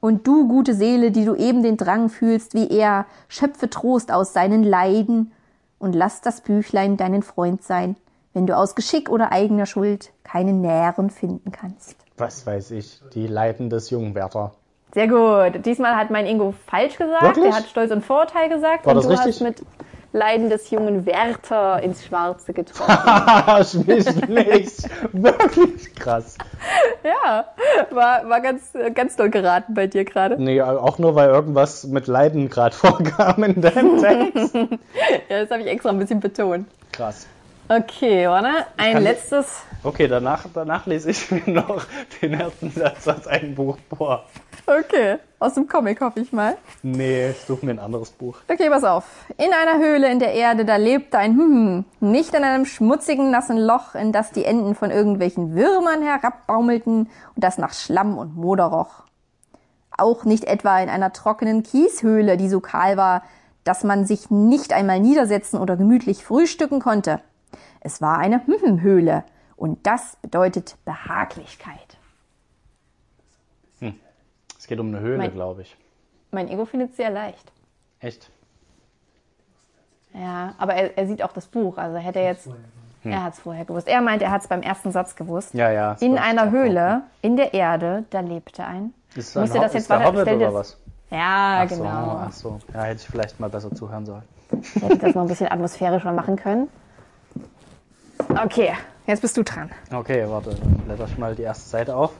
Speaker 2: Und du, gute Seele, die du eben den Drang fühlst wie er, schöpfe Trost aus seinen Leiden und lass das Büchlein deinen Freund sein, wenn du aus Geschick oder eigener Schuld keinen Näheren finden kannst.
Speaker 3: Was weiß ich, die Leiden des jungen Werther.
Speaker 2: Sehr gut. Diesmal hat mein Ingo falsch gesagt.
Speaker 3: Wirklich?
Speaker 2: Der hat Stolz und Vorurteil gesagt.
Speaker 3: War
Speaker 2: und
Speaker 3: das
Speaker 2: du
Speaker 3: richtig?
Speaker 2: hast mit Leiden des jungen Werther ins Schwarze getroffen.
Speaker 3: Haha, schwierig. Wirklich krass.
Speaker 2: ja, war, war ganz, ganz doll geraten bei dir gerade.
Speaker 3: Nee, auch nur, weil irgendwas mit Leiden gerade vorkam in deinem Text.
Speaker 2: Ja, das habe ich extra ein bisschen betont.
Speaker 3: Krass.
Speaker 2: Okay, warte. Ein letztes.
Speaker 3: Okay, danach, danach lese ich mir noch den ersten Satz aus einem Buch vor.
Speaker 2: Okay. Aus dem Comic hoffe ich mal.
Speaker 3: Nee, ich suche mir ein anderes Buch.
Speaker 2: Okay, pass auf. In einer Höhle in der Erde, da lebte ein Hm, nicht in einem schmutzigen, nassen Loch, in das die Enden von irgendwelchen Würmern herabbaumelten und das nach Schlamm und Moder roch. Auch nicht etwa in einer trockenen Kieshöhle, die so kahl war, dass man sich nicht einmal niedersetzen oder gemütlich frühstücken konnte. Es war eine Hm-Höhle und das bedeutet Behaglichkeit.
Speaker 3: Es geht um eine Höhle, glaube ich.
Speaker 2: Mein Ego findet es sehr leicht.
Speaker 3: Echt?
Speaker 2: Ja, aber er, er sieht auch das Buch, also hätte er jetzt. Er hat es vorher gewusst. Er meint, er hat es beim ersten Satz gewusst.
Speaker 3: Ja, ja.
Speaker 2: In einer Höhle, in der Erde, da lebte ein.
Speaker 3: Ist,
Speaker 2: Musst
Speaker 3: ein
Speaker 2: du das jetzt
Speaker 3: ist der
Speaker 2: weiter-
Speaker 3: Hobbit oder was?
Speaker 2: Ja,
Speaker 3: Ach so,
Speaker 2: genau.
Speaker 3: ach so. Ja, hätte ich vielleicht mal besser zuhören sollen.
Speaker 2: Ich hätte das noch ein bisschen atmosphärischer machen können. Okay, jetzt bist du dran.
Speaker 3: Okay, warte, dann blätter ich mal die erste Seite auf.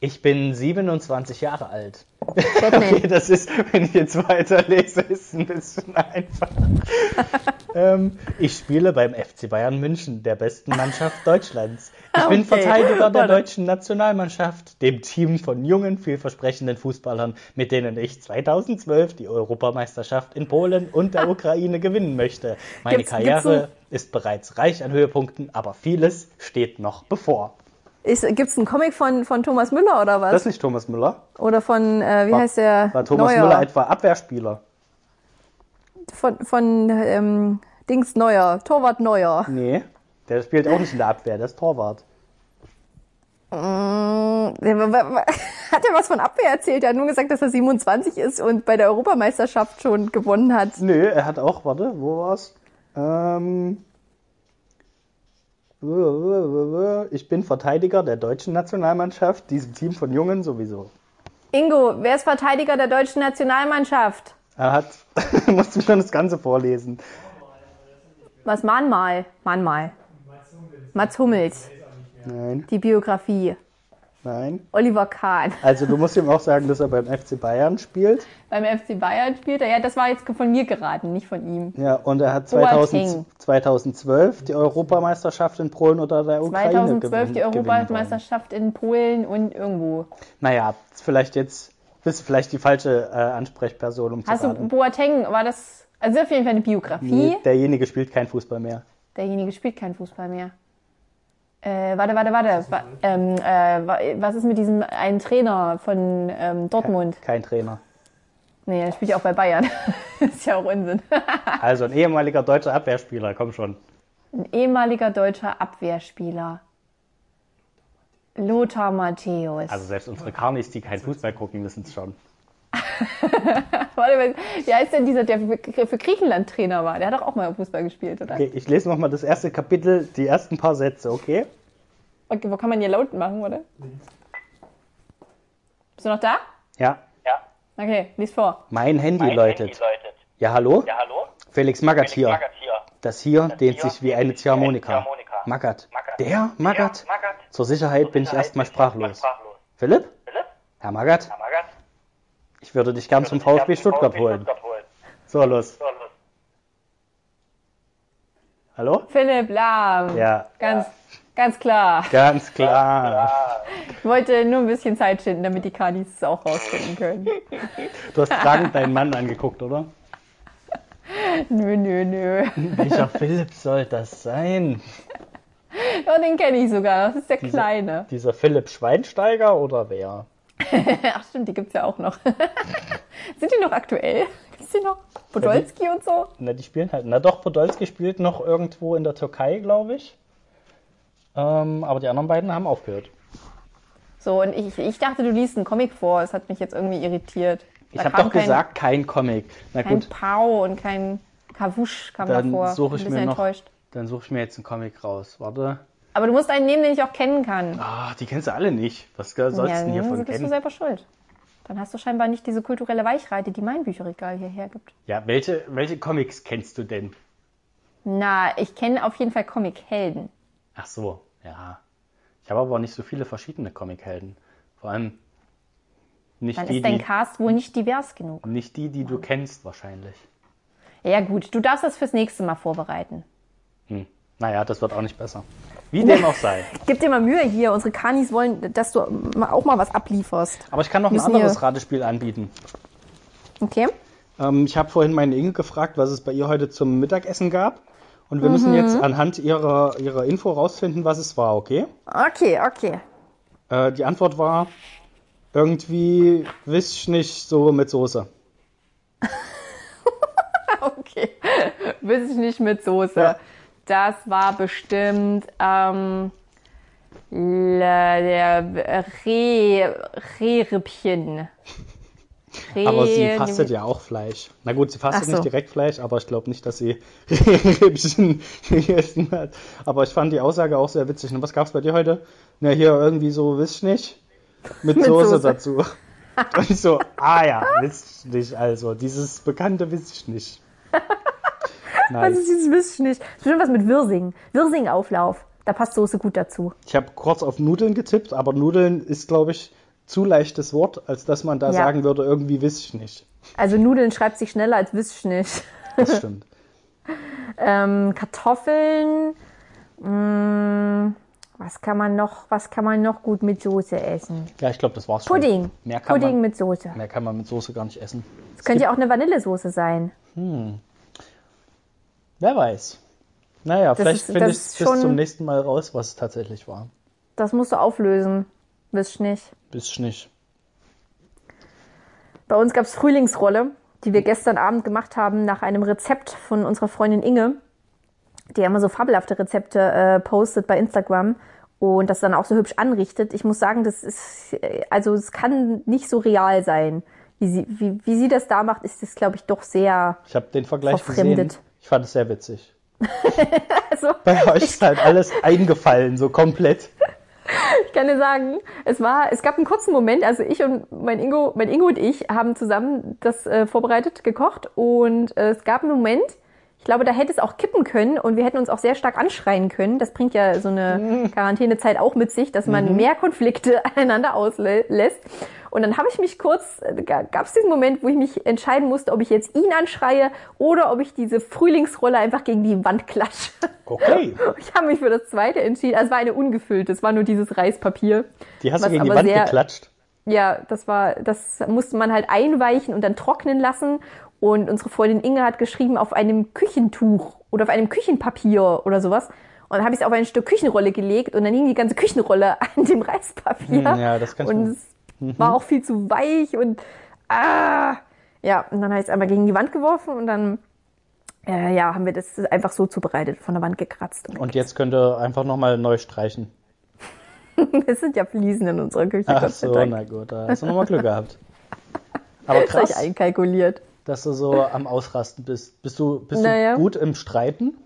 Speaker 3: Ich bin 27 Jahre alt. Okay, das ist, wenn ich jetzt weiterlese, ist ein bisschen einfach. ähm, ich spiele beim FC Bayern München, der besten Mannschaft Deutschlands. Ich bin
Speaker 2: Okay,
Speaker 3: Verteidiger der deutschen Nationalmannschaft, dem Team von jungen, vielversprechenden Fußballern, mit denen ich 2012 die Europameisterschaft in Polen und der Ukraine gewinnen möchte. Meine
Speaker 2: Gibt's- gibt's
Speaker 3: Karriere ist bereits reich an Höhepunkten, aber vieles steht noch bevor.
Speaker 2: Gibt es einen Comic von, von Thomas Müller oder was?
Speaker 3: Das ist nicht Thomas Müller.
Speaker 2: oder von, äh, wie
Speaker 3: War-
Speaker 2: heißt der?
Speaker 3: War Thomas
Speaker 2: Neuer.
Speaker 3: Müller etwa Abwehrspieler?
Speaker 2: Von, von ähm, Dings Neuer, Torwart Neuer.
Speaker 3: Nee, der spielt auch nicht in der Abwehr, der ist Torwart.
Speaker 2: Mm, Hat er was von Abwehr erzählt? Er hat nur gesagt, dass er 27 ist und bei der Europameisterschaft schon gewonnen hat.
Speaker 3: Nö, er hat auch, warte, wo war's? Ähm, ich bin Verteidiger der deutschen Nationalmannschaft, diesem Team von Jungen sowieso.
Speaker 2: Ingo, wer ist Verteidiger der deutschen Nationalmannschaft?
Speaker 3: Er hat, musst du schon das Ganze vorlesen.
Speaker 2: Was Mahnmal? Mahnmal. Mats Hummels,
Speaker 3: Nein.
Speaker 2: die Biografie.
Speaker 3: Nein.
Speaker 2: Oliver Kahn.
Speaker 3: Also du musst ihm auch sagen, dass er beim FC Bayern spielt.
Speaker 2: Beim FC Bayern spielt er. Ja, das war jetzt von mir geraten, nicht von ihm.
Speaker 3: Ja, und er hat
Speaker 2: Boateng.
Speaker 3: 2000, 2012 die Europameisterschaft in Polen oder der Ukraine
Speaker 2: 2012
Speaker 3: gewinnen-
Speaker 2: die Europameisterschaft in Polen und irgendwo.
Speaker 3: Naja, vielleicht jetzt bist du vielleicht die falsche äh, Ansprechperson, um
Speaker 2: Hast
Speaker 3: zu
Speaker 2: du
Speaker 3: raten.
Speaker 2: Boateng, war das, also auf jeden Fall eine Biografie.
Speaker 3: Nee, derjenige spielt kein Fußball mehr.
Speaker 2: Derjenige spielt keinen Fußball mehr. Äh, warte, warte, warte. Wa- ähm, äh, wa- was ist mit diesem einen Trainer von ähm, Dortmund?
Speaker 3: Kein Trainer.
Speaker 2: Nee, der spielt ja auch bei Bayern. ist ja auch Unsinn.
Speaker 3: Also ein ehemaliger deutscher Abwehrspieler, komm schon.
Speaker 2: Ein ehemaliger deutscher Abwehrspieler. Lothar Matthäus.
Speaker 3: Also selbst unsere Karnis, die kein Fußball gucken, wissen es schon.
Speaker 2: Warte, wie heißt denn dieser, der für Griechenland Trainer war? Der hat doch auch mal Fußball gespielt, oder?
Speaker 3: Okay, ich lese nochmal das erste Kapitel, die ersten paar Sätze, okay?
Speaker 2: Okay, wo kann man hier laut machen, oder? Bist du noch da?
Speaker 3: Ja.
Speaker 4: Ja,
Speaker 2: Okay, lies vor.
Speaker 3: Mein Handy
Speaker 4: mein
Speaker 3: läutet.
Speaker 4: Handy läutet.
Speaker 3: Ja, hallo?
Speaker 4: Ja, hallo?
Speaker 3: Felix Magath
Speaker 4: Felix
Speaker 3: hier.
Speaker 4: Hier.
Speaker 3: Das hier dehnt
Speaker 4: hier
Speaker 3: sich wie eine Ziehharmonika. Magath.
Speaker 4: Magath.
Speaker 3: Der? Magath?
Speaker 4: Magath.
Speaker 3: Zur Sicherheit bin ich
Speaker 4: Sicherheit
Speaker 3: erstmal
Speaker 4: bin ich erstmal
Speaker 3: sprachlos.
Speaker 4: sprachlos.
Speaker 3: Philipp?
Speaker 4: Philipp?
Speaker 3: Herr Magath,
Speaker 4: Herr Magath?
Speaker 3: Ich würde dich gern zum VfB Stuttgart holen.
Speaker 4: Stuttgart holen.
Speaker 3: So, los.
Speaker 4: So, los.
Speaker 3: Hallo?
Speaker 2: Philipp Lahm.
Speaker 3: Ja,
Speaker 2: Ganz, ganz klar.
Speaker 3: ganz klar.
Speaker 2: Ich wollte nur ein bisschen Zeit schinden, damit die Kanis es auch rausfinden können.
Speaker 3: Du hast fragend deinen Mann angeguckt, oder?
Speaker 2: Nö, nö, nö.
Speaker 3: Welcher Philipp soll das sein?
Speaker 2: Ja, den kenne ich sogar. Das ist der Kleine.
Speaker 3: Dieser Philipp Schweinsteiger oder wer?
Speaker 2: Ach stimmt, die gibt's ja auch noch. Sind die noch aktuell? Gibt's die noch? Podolski und so?
Speaker 3: Na, die spielen halt. Na doch, Podolski spielt noch irgendwo in der Türkei, glaube ich. Ähm, aber die anderen beiden haben aufgehört.
Speaker 2: So, und ich, ich dachte, du liest einen Comic vor. Es hat mich jetzt irgendwie irritiert.
Speaker 3: Ich
Speaker 2: Da
Speaker 3: habe
Speaker 2: kam
Speaker 3: doch
Speaker 2: kein,
Speaker 3: gesagt, kein Comic. Na
Speaker 2: Kein
Speaker 3: gut,
Speaker 2: Pau und kein Kavusch kam
Speaker 3: dann
Speaker 2: davor.
Speaker 3: suche ich mir noch,
Speaker 2: enttäuscht.
Speaker 3: dann suche ich mir jetzt einen Comic raus. Warte.
Speaker 2: Aber du musst einen nehmen, den ich auch kennen kann.
Speaker 3: Ah, die kennst du alle nicht. Was sollst du denn
Speaker 2: dann
Speaker 3: hiervon
Speaker 2: bist du
Speaker 3: kennen?
Speaker 2: selber schuld. Dann hast du scheinbar nicht diese kulturelle Weichreite, die mein Bücherregal hierher gibt.
Speaker 3: Ja, welche, welche Comics kennst du denn?
Speaker 2: Na, ich kenne auf jeden Fall Comic-Helden.
Speaker 3: Ach so, ja. Ich habe aber auch nicht so viele verschiedene Comic-Helden. Vor allem nicht
Speaker 2: Dann
Speaker 3: die,
Speaker 2: ist dein
Speaker 3: die,
Speaker 2: Cast wohl nicht divers genug.
Speaker 3: nicht die, die du kennst wahrscheinlich.
Speaker 2: Ja gut, du darfst das fürs nächste Mal vorbereiten.
Speaker 3: Hm. Naja, das wird auch nicht besser. Wie dem auch sei.
Speaker 2: Gib dir mal Mühe hier. Unsere Kanis wollen, dass du auch mal was ablieferst.
Speaker 3: Aber ich kann noch ein
Speaker 2: Müssen
Speaker 3: anderes
Speaker 2: wir-
Speaker 3: Ratespiel anbieten.
Speaker 2: Okay?
Speaker 3: Ähm, ich habe vorhin meine Inge gefragt, was es bei ihr heute zum Mittagessen gab. Und wir müssen jetzt anhand ihrer, ihrer Info rausfinden, was es war, okay?
Speaker 2: Okay, okay.
Speaker 3: Äh, die Antwort war irgendwie, wiss ich nicht, so mit Soße.
Speaker 2: Okay. Weiß ich nicht mit Soße.
Speaker 3: Ja.
Speaker 2: Das war bestimmt ähm, der Reh, Rehrippchen. Reh,
Speaker 3: Aber sie fastet ja auch Fleisch. Na gut, sie fastet
Speaker 2: so.
Speaker 3: nicht direkt Fleisch, aber ich glaube nicht, dass sie Rippchen gegessen hat. Aber ich fand die Aussage auch sehr witzig. Und was gab's bei dir heute? Na, hier irgendwie so, wiss ich nicht, mit,
Speaker 2: Mit
Speaker 3: Soße,
Speaker 2: Soße.
Speaker 3: dazu. Und ich so, ah ja, wiss ich nicht, also, dieses bekannte wiss ich nicht.
Speaker 2: Was
Speaker 3: Nice.
Speaker 2: ist dieses Wisch nicht? Bestimmt was mit Wirsing. Wirsing-Auflauf. Da passt Soße gut dazu.
Speaker 3: Ich habe kurz auf Nudeln getippt, aber Nudeln ist, glaube ich, zu leichtes Wort, als dass man da
Speaker 2: Ja.
Speaker 3: sagen würde, irgendwie wiss ich nicht.
Speaker 2: Also Nudeln schreibt sich schneller als Wisch nicht.
Speaker 3: Das stimmt.
Speaker 2: Ähm, Kartoffeln. Mh, was kann man noch? Was kann man noch gut mit Soße essen?
Speaker 3: Ja, ich glaube, das war's schon.
Speaker 2: Pudding.
Speaker 3: Mehr kann,
Speaker 2: Pudding
Speaker 3: man,
Speaker 2: mit Soße.
Speaker 3: mehr kann man mit Soße gar nicht essen.
Speaker 2: Das könnte ja auch eine Vanillesoße sein.
Speaker 3: Wer weiß. Naja, vielleicht
Speaker 2: ist-
Speaker 3: finde
Speaker 2: das
Speaker 3: ich bis
Speaker 2: schon-
Speaker 3: zum nächsten Mal raus, was es tatsächlich war.
Speaker 2: Das musst du auflösen. Wisch nicht.
Speaker 3: Bis nicht.
Speaker 2: Bei uns gab es Frühlingsrolle, die wir gestern Abend gemacht haben nach einem Rezept von unserer Freundin Inge, die immer so fabelhafte Rezepte äh, postet bei Instagram und das dann auch so hübsch anrichtet. Ich muss sagen, das ist, also es kann nicht so real sein. Wie sie, wie, wie sie das da macht, ist das, glaube ich, doch sehr.
Speaker 3: Ich habe den Vergleich
Speaker 2: Verfremdet.
Speaker 3: gesehen. Ich fand es sehr witzig.
Speaker 2: Also,
Speaker 3: Bei euch ist halt alles eingefallen, so komplett.
Speaker 2: ich kann dir sagen, es war, es gab einen kurzen Moment, also ich und mein Ingo, mein Ingo und ich haben zusammen das äh, vorbereitet, gekocht und äh, es gab einen Moment, Ich glaube, da hätte es auch kippen können und wir hätten uns auch sehr stark anschreien können. Das bringt ja so eine Quarantänezeit auch mit sich, dass man mehr Konflikte aneinander auslässt. Und dann habe ich mich kurz, gab es diesen Moment, wo ich mich entscheiden musste, ob ich jetzt ihn anschreie oder ob ich diese Frühlingsrolle einfach gegen die Wand klatsche.
Speaker 3: Okay.
Speaker 2: Ich habe mich für das zweite entschieden. Also es war eine ungefüllte, es war nur dieses Reispapier.
Speaker 3: Die hast du gegen die Wand
Speaker 2: sehr-
Speaker 3: geklatscht.
Speaker 2: Ja, das war, das musste man halt einweichen und dann trocknen lassen. Und unsere Freundin Inge hat geschrieben auf einem Küchentuch oder auf einem Küchenpapier oder sowas. Und dann habe ich es auf ein Stück Küchenrolle gelegt und dann hing die ganze Küchenrolle an dem Reispapier.
Speaker 3: Hm, ja, das kannst
Speaker 2: Und es war auch viel zu weich und ah, ja, und dann habe ich es einmal gegen die Wand geworfen und dann äh, ja, haben wir das einfach so zubereitet, von der Wand gekratzt. Und
Speaker 3: Und jetzt könnt ihr einfach nochmal neu streichen.
Speaker 2: es sind ja Fliesen in unserer Küche.
Speaker 3: Ach so, na gut, da hast du nochmal Glück gehabt. Aber
Speaker 2: Das habe ich
Speaker 3: krass,
Speaker 2: einkalkuliert.
Speaker 3: Dass du so am Ausrasten bist. Bist du, bist
Speaker 2: Naja.
Speaker 3: du gut im Streiten?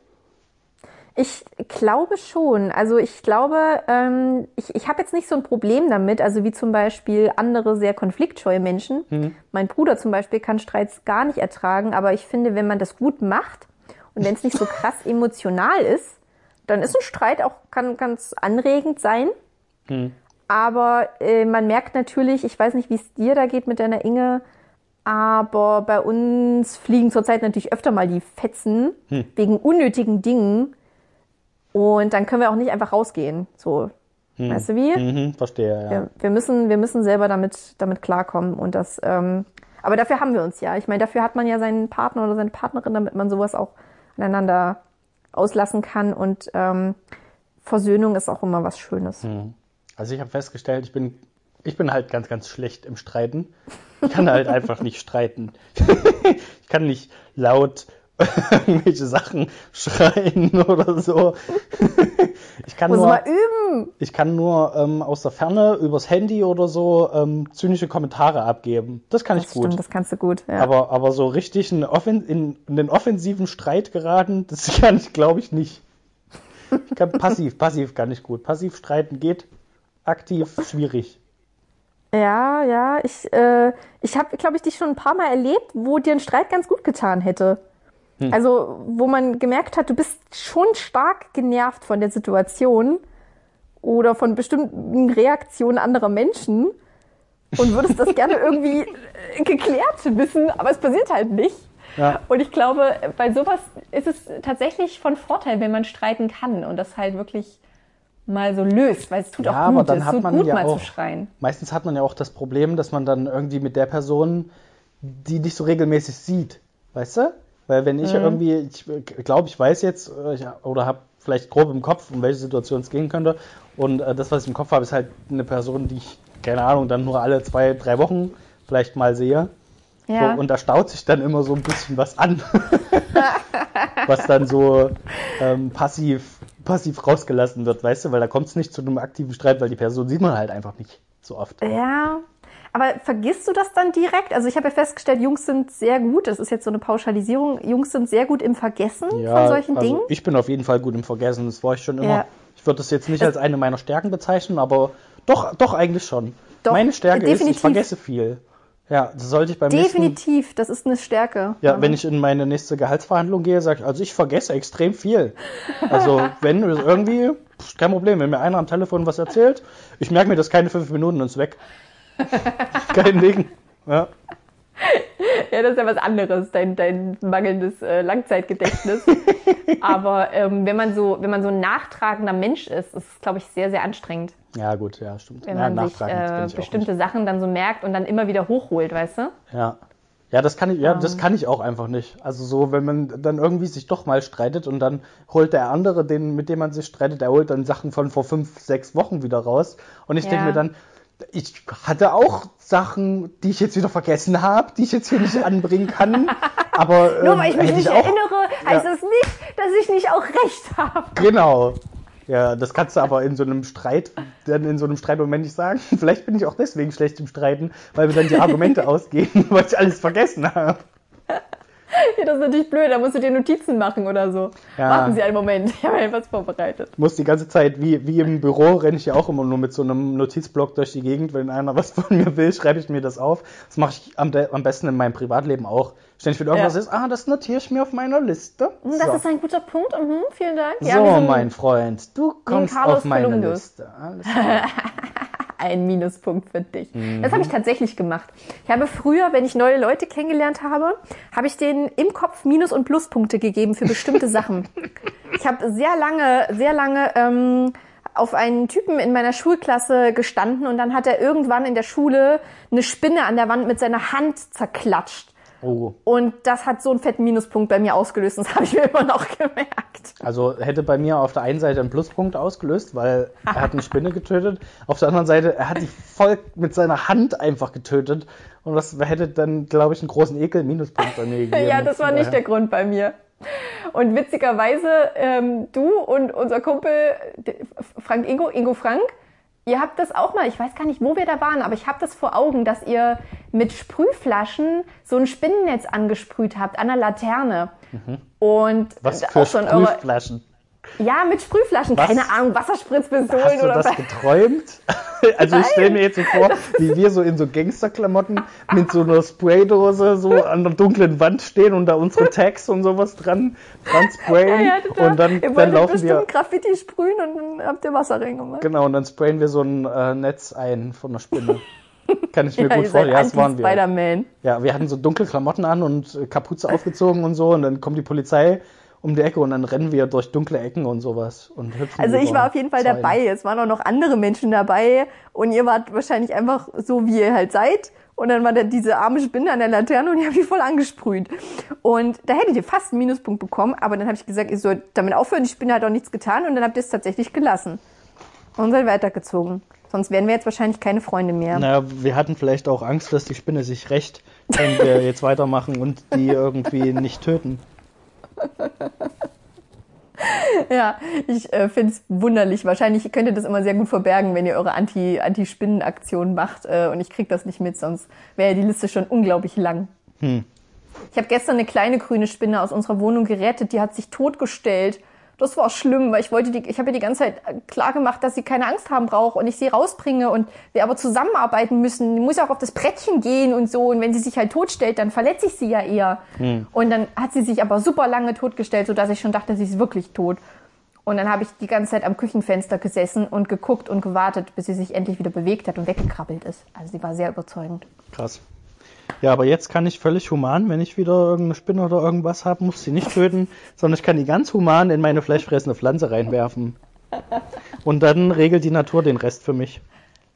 Speaker 2: Ich glaube schon. Also ich glaube, ähm, ich, ich habe jetzt nicht so ein Problem damit, also wie zum Beispiel andere sehr konfliktscheue Menschen. Mein Bruder zum Beispiel kann Streits gar nicht ertragen, aber ich finde, wenn man das gut macht und wenn es nicht so krass emotional ist, dann ist ein Streit auch kann ganz anregend sein. Aber äh, man merkt natürlich, ich weiß nicht, wie es dir da geht mit deiner Inge, aber bei uns fliegen zurzeit natürlich öfter mal die Fetzen wegen unnötigen Dingen. Und dann können wir auch nicht einfach rausgehen. So, weißt du wie?
Speaker 3: Mhm, verstehe, ja.
Speaker 2: Wir, wir müssen, wir müssen selber damit, damit klarkommen. Und das, ähm, aber dafür haben wir uns ja. Ich meine, dafür hat man ja seinen Partner oder seine Partnerin, damit man sowas auch aneinander auslassen kann. Und ähm, Versöhnung ist auch immer was Schönes.
Speaker 3: Also ich habe festgestellt, ich bin, ich bin halt ganz, ganz schlecht im Streiten. Ich kann halt einfach nicht streiten. ich kann nicht laut irgendwelche Sachen schreien oder so. ich kann
Speaker 2: Muss
Speaker 3: nur,
Speaker 2: mal üben.
Speaker 3: ich kann nur ähm, aus der Ferne übers Handy oder so ähm, zynische Kommentare abgeben. Das kann ich
Speaker 2: Das
Speaker 3: gut.
Speaker 2: stimmt, das kannst du gut. Ja.
Speaker 3: Aber, aber so richtig in, in, in den offensiven Streit geraten, das kann ich, glaube ich, nicht. Ich kann passiv, passiv kann ich gut. Passiv streiten geht, aktiv schwierig.
Speaker 2: Ja, ja, ich, äh, ich habe, glaube ich, dich schon ein paar Mal erlebt, wo dir ein Streit ganz gut getan hätte. Also, wo man gemerkt hat, du bist schon stark genervt von der Situation oder von bestimmten Reaktionen anderer Menschen und würdest das gerne irgendwie äh, geklärt wissen, aber es passiert halt nicht.
Speaker 3: Ja.
Speaker 2: Und ich glaube, bei sowas ist es tatsächlich von Vorteil, wenn man streiten kann und das halt wirklich mal so löst, weil es tut
Speaker 3: Ja,
Speaker 2: auch
Speaker 3: aber
Speaker 2: gut,
Speaker 3: dann
Speaker 2: es
Speaker 3: hat man
Speaker 2: gut
Speaker 3: ja
Speaker 2: mal
Speaker 3: auch-
Speaker 2: zu schreien.
Speaker 3: Meistens hat man ja auch das Problem, dass man dann irgendwie mit der Person, die nicht so regelmäßig sieht, weißt du? Weil wenn ich irgendwie, ich glaube, ich weiß jetzt äh, oder habe vielleicht grob im Kopf, um welche Situation es gehen könnte. Und äh, das, was ich im Kopf habe, ist halt eine Person, die ich, keine Ahnung, dann nur alle zwei, drei Wochen vielleicht mal sehe.
Speaker 2: Ja.
Speaker 3: So, und da staut sich dann immer so ein bisschen was an, was dann so ähm, passiv, passiv rausgelassen wird, weißt du, weil da kommt es nicht zu einem aktiven Streit, weil die Person sieht man halt einfach nicht so oft.
Speaker 2: Ja, aber vergisst du das dann direkt? Also ich habe ja festgestellt, Jungs sind sehr gut, das ist jetzt so eine Pauschalisierung, Jungs sind sehr gut im Vergessen von solchen
Speaker 3: also
Speaker 2: Dingen.
Speaker 3: ich bin auf jeden Fall gut im Vergessen, das war ich schon immer.
Speaker 2: Ja.
Speaker 3: Ich würde das jetzt nicht als eine meiner Stärken bezeichnen, aber doch, doch eigentlich schon.
Speaker 2: Doch,
Speaker 3: Meine Stärke ist, ich
Speaker 2: definitiv.
Speaker 3: vergesse viel. Ja, das sollte ich beim nächsten
Speaker 2: Definitiv, das ist eine Stärke.
Speaker 3: Ja, wenn ich in meine nächste Gehaltsverhandlung gehe, sage ich, also ich vergesse extrem viel. Also wenn irgendwie, kein Problem, wenn mir einer am Telefon was erzählt, ich merke mir das keine fünf Minuten und ist weg. kein Ding. Ja.
Speaker 2: Ja, das ist ja was anderes, dein, dein mangelndes äh, Langzeitgedächtnis. Aber ähm, wenn man so, wenn man so ein nachtragender Mensch ist, ist es, glaube ich, sehr, sehr anstrengend,
Speaker 3: ja, gut, ja, stimmt.
Speaker 2: wenn
Speaker 3: ja,
Speaker 2: man sich äh, bestimmte Sachen dann so merkt und dann immer wieder hochholt, weißt du?
Speaker 3: Ja. Ja, das kann ich, ja,
Speaker 2: Ähm.
Speaker 3: das kann ich auch einfach nicht. Also so, wenn man dann irgendwie sich doch mal streitet und dann holt der andere, den, mit dem man sich streitet, der holt dann Sachen von vor fünf, sechs Wochen wieder raus. Und ich
Speaker 2: Ja.
Speaker 3: denke mir dann, ich hatte auch Sachen, die ich jetzt wieder vergessen habe, die ich jetzt hier nicht anbringen kann. Aber
Speaker 2: Nur
Speaker 3: ähm,
Speaker 2: weil ich mich nicht
Speaker 3: auch,
Speaker 2: erinnere, heißt das nicht, dass ich nicht auch recht habe.
Speaker 3: Genau. Ja, das kannst du aber in so einem Streit, dann in so einem Streitmoment nicht sagen. Vielleicht bin ich auch deswegen schlecht im Streiten, weil mir dann die Argumente ausgehen, weil ich alles vergessen habe.
Speaker 2: Ja, das ist natürlich blöd, da musst du dir Notizen machen oder so.
Speaker 3: Ja.
Speaker 2: Warten Sie einen Moment, ich habe etwas vorbereitet.
Speaker 3: muss die ganze Zeit, wie, wie im Büro, renne ich ja auch immer nur mit so einem Notizblock durch die Gegend. Wenn einer was von mir will, schreibe ich mir das auf. Das mache ich am, am besten in meinem Privatleben auch. Ständig, wenn irgendwas
Speaker 2: Ja.
Speaker 3: ist, ah, das notiere ich mir auf meiner Liste.
Speaker 2: Das
Speaker 3: so,
Speaker 2: ist ein guter Punkt. Mhm, vielen Dank.
Speaker 3: so
Speaker 2: Ja,
Speaker 3: mein Freund, du kommst auf meine
Speaker 2: Columbus.
Speaker 3: Liste. Alles klar.
Speaker 2: ein Minuspunkt für dich.
Speaker 3: Mhm.
Speaker 2: Das habe ich tatsächlich gemacht. Ich habe früher, wenn ich neue Leute kennengelernt habe, habe ich denen im Kopf Minus- und Pluspunkte gegeben für bestimmte Sachen. Ich habe sehr lange, sehr lange ähm, auf einen Typen in meiner Schulklasse gestanden und dann hat er irgendwann in der Schule eine Spinne an der Wand mit seiner Hand zerklatscht.
Speaker 3: Oh,
Speaker 2: Und das hat so einen fetten Minuspunkt bei mir ausgelöst. Das habe ich mir immer noch gemerkt.
Speaker 3: also hätte bei mir auf der einen Seite einen Pluspunkt ausgelöst, weil er hat eine Spinne getötet. Auf der anderen Seite, er hat die voll mit seiner Hand einfach getötet. Und das hätte dann, glaube ich, einen großen Ekel-Minuspunkt bei mir gegeben.
Speaker 2: Ja, das war nicht der Grund bei mir. Und witzigerweise, ähm, du und unser Kumpel Frank Ingo, Ingo Frank, ihr habt das auch mal, ich weiß gar nicht, wo wir da waren, aber ich habe das vor Augen, dass ihr mit Sprühflaschen so ein Spinnennetz angesprüht habt an der Laterne. Und
Speaker 3: Mhm. Was
Speaker 2: da
Speaker 3: für
Speaker 2: auch schon eure,
Speaker 3: Sprühflaschen.
Speaker 2: Ja, mit Sprühflaschen,
Speaker 3: Was?
Speaker 2: keine Ahnung, Wasserspritzpistolen
Speaker 3: Hast du
Speaker 2: oder
Speaker 3: das
Speaker 2: was.
Speaker 3: geträumt? Also ich stelle mir jetzt so vor, wie wir so in so Gangsterklamotten mit so einer Spraydose so an der dunklen Wand stehen und da unsere Tags und sowas dran, dran sprayen
Speaker 2: Ja, total.
Speaker 3: und dann,
Speaker 2: ihr
Speaker 3: dann laufen wir
Speaker 2: Graffiti sprühen und dann habt ihr Wasser reingemacht.
Speaker 3: genau und dann sprayen wir so ein äh, Netz ein von der Spinne. Kann ich mir
Speaker 2: Ja,
Speaker 3: gut vorstellen. Ja, das waren wir. Ja, wir hatten so dunkle Klamotten an und äh, Kapuze aufgezogen und so und dann kommt die Polizei um die Ecke und dann rennen wir durch dunkle Ecken und sowas und hüpfen
Speaker 2: Also ich war auf jeden Fall
Speaker 3: Zäune.
Speaker 2: dabei. Es waren auch noch andere Menschen dabei und ihr wart wahrscheinlich einfach so, wie ihr halt seid. Und dann war da diese arme Spinne an der Laterne und ihr habt die voll angesprüht. Und da hättet ihr fast einen Minuspunkt bekommen, aber dann habe ich gesagt, ihr sollt damit aufhören, die Spinne hat auch nichts getan und dann habt ihr es tatsächlich gelassen. Und seid weitergezogen. Sonst wären wir jetzt wahrscheinlich keine Freunde mehr.
Speaker 3: Naja, wir hatten vielleicht auch Angst, dass die Spinne sich rächt, wenn wir jetzt weitermachen und die irgendwie nicht töten.
Speaker 2: Ja, ich äh, finde es wunderlich. Wahrscheinlich könnt ihr das immer sehr gut verbergen, wenn ihr eure Anti- Anti-Spinnen-Aktion macht. Äh, und ich krieg das nicht mit, sonst wäre die Liste schon unglaublich lang. Ich habe gestern eine kleine grüne Spinne aus unserer Wohnung gerettet. Die hat sich totgestellt. Das war schlimm, weil ich wollte die, ich habe ihr die ganze Zeit klar gemacht, dass sie keine Angst haben braucht und ich sie rausbringe und wir aber zusammenarbeiten müssen. Die muss ja auch auf das Brettchen gehen und so. Und wenn sie sich halt totstellt, dann verletze ich sie ja eher. Und dann hat sie sich aber super lange totgestellt, sodass ich schon dachte, sie ist wirklich tot. Und dann habe ich die ganze Zeit am Küchenfenster gesessen und geguckt und gewartet, bis sie sich endlich wieder bewegt hat und weggekrabbelt ist. Also sie war sehr überzeugend.
Speaker 3: Krass. Ja, aber jetzt kann ich völlig human, wenn ich wieder irgendeine Spinne oder irgendwas habe, muss sie nicht töten, sondern ich kann die ganz human in meine fleischfressende Pflanze reinwerfen. Und dann regelt die Natur den Rest für mich.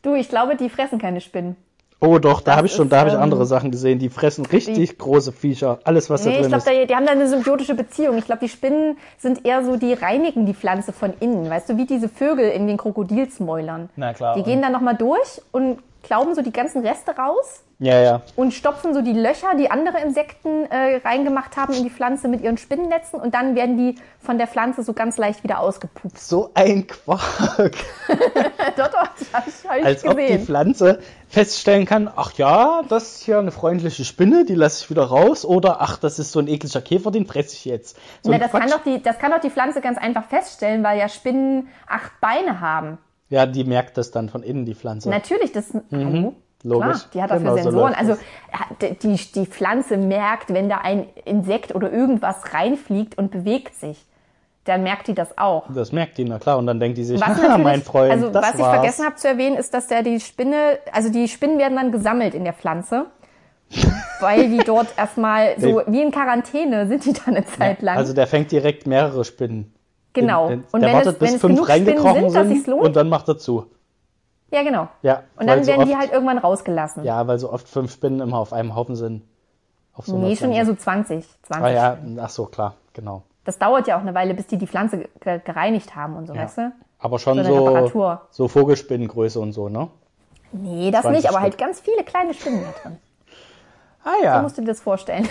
Speaker 2: Du, ich glaube, die fressen keine Spinnen.
Speaker 3: Oh doch, da habe ich schon,
Speaker 2: ist,
Speaker 3: da habe ich
Speaker 2: ähm,
Speaker 3: andere Sachen gesehen. Die fressen richtig große Viecher. Alles, was da
Speaker 2: Nee, ich
Speaker 3: drin
Speaker 2: glaube,
Speaker 3: ist.
Speaker 2: die, die haben da eine symbiotische Beziehung. Ich glaube, die Spinnen sind eher so, die reinigen die Pflanze von innen. Weißt du, wie diese Vögel in den Krokodilsmäulern.
Speaker 3: Na klar.
Speaker 2: Die gehen dann nochmal durch und klauben so die ganzen Reste raus
Speaker 3: Ja, ja.
Speaker 2: und stopfen so die Löcher, die andere Insekten äh, reingemacht haben in die Pflanze mit ihren Spinnennetzen und dann werden die von der Pflanze so ganz leicht wieder ausgepupst.
Speaker 3: So ein Quark.
Speaker 2: doch, das habe ich, hab ich
Speaker 3: Als ob die
Speaker 2: gesehen.
Speaker 3: Pflanze feststellen kann, ach ja, das ist hier eine freundliche Spinne, die lasse ich wieder raus. Oder ach, das ist so ein ekliger Käfer, den fresse ich jetzt. So
Speaker 2: Na, das, kann doch die, das kann doch die Pflanze ganz einfach feststellen, weil ja Spinnen acht Beine haben.
Speaker 3: Ja, die merkt das dann von innen, die Pflanze.
Speaker 2: Natürlich, das Hallo?
Speaker 3: logisch.
Speaker 2: Klar, die hat dafür
Speaker 3: Genau so
Speaker 2: Sensoren.
Speaker 3: läuft
Speaker 2: also die, die Pflanze merkt, wenn da ein Insekt oder irgendwas reinfliegt und bewegt sich, dann merkt die das auch.
Speaker 3: Das merkt die, na klar. Und dann denkt die sich,
Speaker 2: Was natürlich,
Speaker 3: mein Freund,
Speaker 2: also was ich
Speaker 3: war's.
Speaker 2: vergessen habe zu erwähnen, ist, dass der die Spinne, also die Spinnen werden dann gesammelt in der Pflanze, weil die dort erstmal so wie in Quarantäne sind die dann eine Zeit lang.
Speaker 3: Also der fängt direkt mehrere Spinnen.
Speaker 2: Genau.
Speaker 3: In- in-
Speaker 2: und wenn
Speaker 3: wartet,
Speaker 2: es, wenn es
Speaker 3: fünf
Speaker 2: genug Spinnen sind, dass sich's lohnt,
Speaker 3: und dann macht er zu.
Speaker 2: ja genau.
Speaker 3: Ja,
Speaker 2: Und dann
Speaker 3: so
Speaker 2: werden die
Speaker 3: oft,
Speaker 2: halt irgendwann rausgelassen.
Speaker 3: Ja, weil so oft fünf Spinnen immer auf einem Haufen sind. Auf so
Speaker 2: nee, schon eher so 20, 20
Speaker 3: Ah ja,
Speaker 2: Spinnen.
Speaker 3: ach so, klar, genau.
Speaker 2: Das dauert ja auch eine Weile, bis die die Pflanze ge gereinigt haben und so,
Speaker 3: Ja.
Speaker 2: weißt du?
Speaker 3: Aber schon
Speaker 2: So
Speaker 3: so, so Vogelspinnengröße und so, ne?
Speaker 2: Nee, das
Speaker 3: 20
Speaker 2: nicht, aber halt
Speaker 3: Stück.
Speaker 2: ganz viele kleine Spinnen da drin.
Speaker 3: Ah
Speaker 2: So
Speaker 3: ja,
Speaker 2: musst du dir das vorstellen.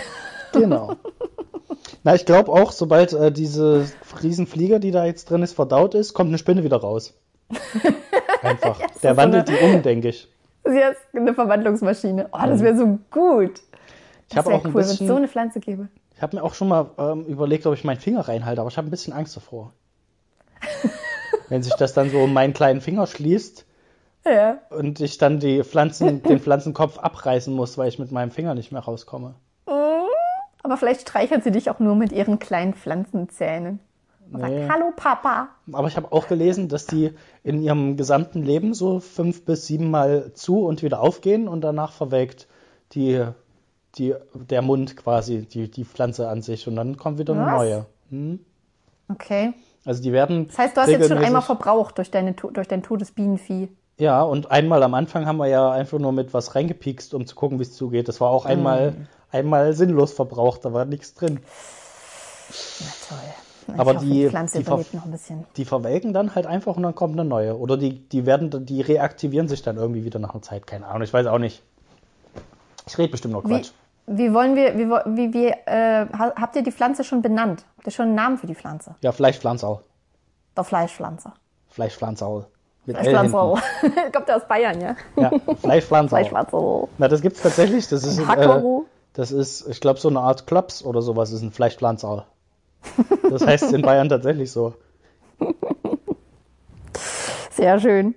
Speaker 3: genau. Na, ich glaube auch, sobald äh, diese Riesenflieger, die da jetzt drin ist, verdaut ist, kommt eine Spinne wieder raus. Einfach.
Speaker 2: ist
Speaker 3: Der
Speaker 2: so
Speaker 3: wandelt
Speaker 2: eine-
Speaker 3: die um, denke ich.
Speaker 2: Ist jetzt eine Verwandlungsmaschine. Oh, das wäre so gut.
Speaker 3: Ich
Speaker 2: Das
Speaker 3: habe
Speaker 2: wäre cool, wenn es so eine Pflanze gäbe.
Speaker 3: ich Ich habe mir auch schon mal ähm, überlegt, ob ich meinen Finger reinhalte, aber ich habe ein bisschen Angst davor. Wenn sich das dann so um meinen kleinen Finger schließt
Speaker 2: Ja.
Speaker 3: und ich dann die Pflanzen, den Pflanzenkopf abreißen muss, weil ich mit meinem Finger nicht mehr rauskomme.
Speaker 2: Aber vielleicht streichelt sie dich auch nur mit ihren kleinen Pflanzenzähnen. Und
Speaker 3: Nee.
Speaker 2: sagt, hallo Papa.
Speaker 3: Aber ich habe auch gelesen, dass die in ihrem gesamten Leben so fünf bis sieben Mal zu und wieder aufgehen und danach verwelkt die, die, der Mund quasi, die, die Pflanze an sich und dann kommt wieder eine
Speaker 2: Was?
Speaker 3: neue. Hm?
Speaker 2: Okay.
Speaker 3: Also die werden.
Speaker 2: Das heißt, du hast jetzt schon einmal verbraucht durch, deine, durch dein totes Bienenvieh.
Speaker 3: Ja, und einmal am Anfang haben wir ja einfach nur mit was reingepiekst, um zu gucken, wie es zugeht. Das war auch einmal,
Speaker 2: Mhm.
Speaker 3: Einmal sinnlos verbraucht, da war nichts drin.
Speaker 2: Na toll. Na,
Speaker 3: Aber
Speaker 2: ich hoffe,
Speaker 3: die-
Speaker 2: die Pflanze
Speaker 3: die
Speaker 2: überlebt noch ein bisschen.
Speaker 3: Die verwelken dann halt einfach und dann kommt eine neue. Oder die, die werden, die reaktivieren sich dann irgendwie wieder nach einer Zeit. Keine Ahnung, ich weiß auch nicht. Ich rede bestimmt noch
Speaker 2: Wie,
Speaker 3: Quatsch.
Speaker 2: wie wollen wir, wie, wie, wie äh, ha- habt ihr die Pflanze schon benannt? Habt ihr schon einen Namen für die Pflanze?
Speaker 3: Ja, Fleischpflanzerl.
Speaker 2: Der Fleischpflanze.
Speaker 3: Fleischpflanzerl. Mit.
Speaker 2: Kommt ja aus Bayern, ja?
Speaker 3: Ja, Fleischpflanzerl.
Speaker 2: Fleischpflanze.
Speaker 3: Na, das gibt's tatsächlich. Das ist, äh. Das ist, ich glaube, so eine Art Klops oder sowas ist ein Fleischpflanzerl. Das heißt in Bayern tatsächlich so.
Speaker 2: Sehr schön.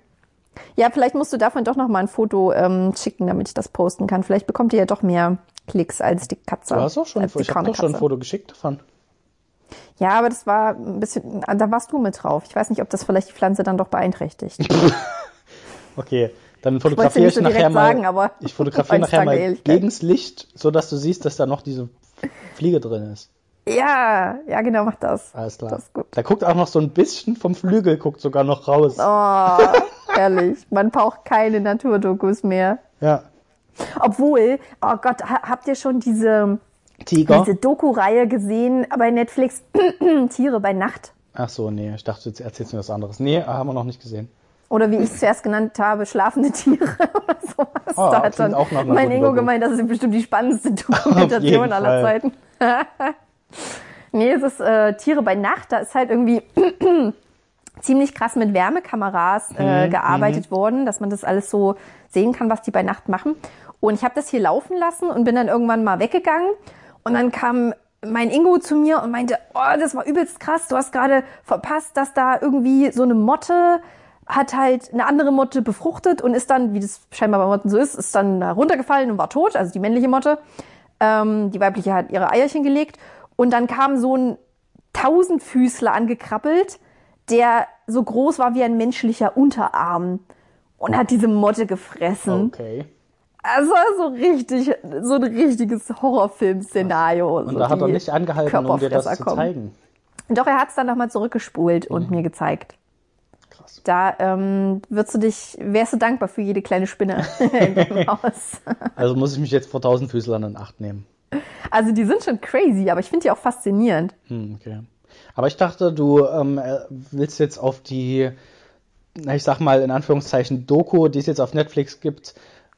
Speaker 2: Ja, vielleicht musst du davon doch noch mal ein Foto ähm, schicken, damit ich das posten kann. Vielleicht bekommt ihr ja doch mehr Klicks als die Katze.
Speaker 3: Du hast auch schon, ich habe doch schon ein. Foto geschickt davon.
Speaker 2: Ja, aber das war ein bisschen, da warst du mit drauf. Ich weiß nicht, ob das vielleicht die Pflanze dann doch beeinträchtigt.
Speaker 3: Okay, dann fotografiere ich
Speaker 2: so
Speaker 3: nachher mal.
Speaker 2: sagen, aber
Speaker 3: ich fotografiere nachher mal gegens Licht, so dass du siehst, dass da noch diese Fliege drin ist.
Speaker 2: Ja, ja, genau, mach das.
Speaker 3: Alles klar.
Speaker 2: Das.
Speaker 3: Da guckt auch noch so ein bisschen vom Flügel, guckt sogar noch raus.
Speaker 2: Oh, herrlich. Man braucht keine Naturdokus mehr.
Speaker 3: Ja.
Speaker 2: Obwohl, oh Gott, ha habt ihr schon diese,
Speaker 3: Tiger.
Speaker 2: diese Doku-Reihe gesehen bei Netflix? Tiere bei Nacht.
Speaker 3: Ach so, nee, ich dachte, jetzt erzählst du mir was anderes. Nee, haben wir noch nicht gesehen.
Speaker 2: Oder wie ich es zuerst genannt habe, schlafende Tiere oder sowas.
Speaker 3: Oh,
Speaker 2: da hat dann mein Ingo
Speaker 3: Doku.
Speaker 2: gemeint, das ist bestimmt die spannendste Dokumentation aller. Zeiten. nee, es ist äh, Tiere bei Nacht. Da ist halt irgendwie ziemlich krass mit Wärmekameras
Speaker 3: Mhm,
Speaker 2: äh, gearbeitet worden, dass man das alles so sehen kann, was die bei Nacht machen. Und ich habe das hier laufen lassen und bin dann irgendwann mal weggegangen. Und dann kam mein Ingo zu mir und meinte, oh, das war übelst krass, du hast gerade verpasst, dass da irgendwie so eine Motte hat halt eine andere Motte befruchtet und ist dann, wie das scheinbar bei Motten so ist, ist dann da runtergefallen und war tot, also die männliche Motte. Ähm, die weibliche hat ihre Eierchen gelegt und dann kam so ein Tausendfüßler angekrabbelt, der so groß war wie ein menschlicher Unterarm und hat diese Motte gefressen.
Speaker 3: Okay.
Speaker 2: Also so richtig, so ein richtiges Horrorfilm-Szenario.
Speaker 3: Und
Speaker 2: so
Speaker 3: da hat er nicht angehalten, um dir das zu
Speaker 2: kommen.
Speaker 3: zeigen.
Speaker 2: Doch, er hat es dann nochmal zurückgespult
Speaker 3: Mhm.
Speaker 2: und mir gezeigt.
Speaker 3: Krass.
Speaker 2: Da ähm, würdest du dich, wärst du dankbar für jede kleine Spinne im Haus.
Speaker 3: Also muss ich mich jetzt vor Tausendfüßlern in Acht nehmen.
Speaker 2: Also die sind schon crazy, aber ich finde die auch faszinierend.
Speaker 3: Hm, okay. Aber ich dachte, du ähm, äh, willst jetzt auf die, ich sag mal in Anführungszeichen, Doku, die es jetzt auf Netflix gibt,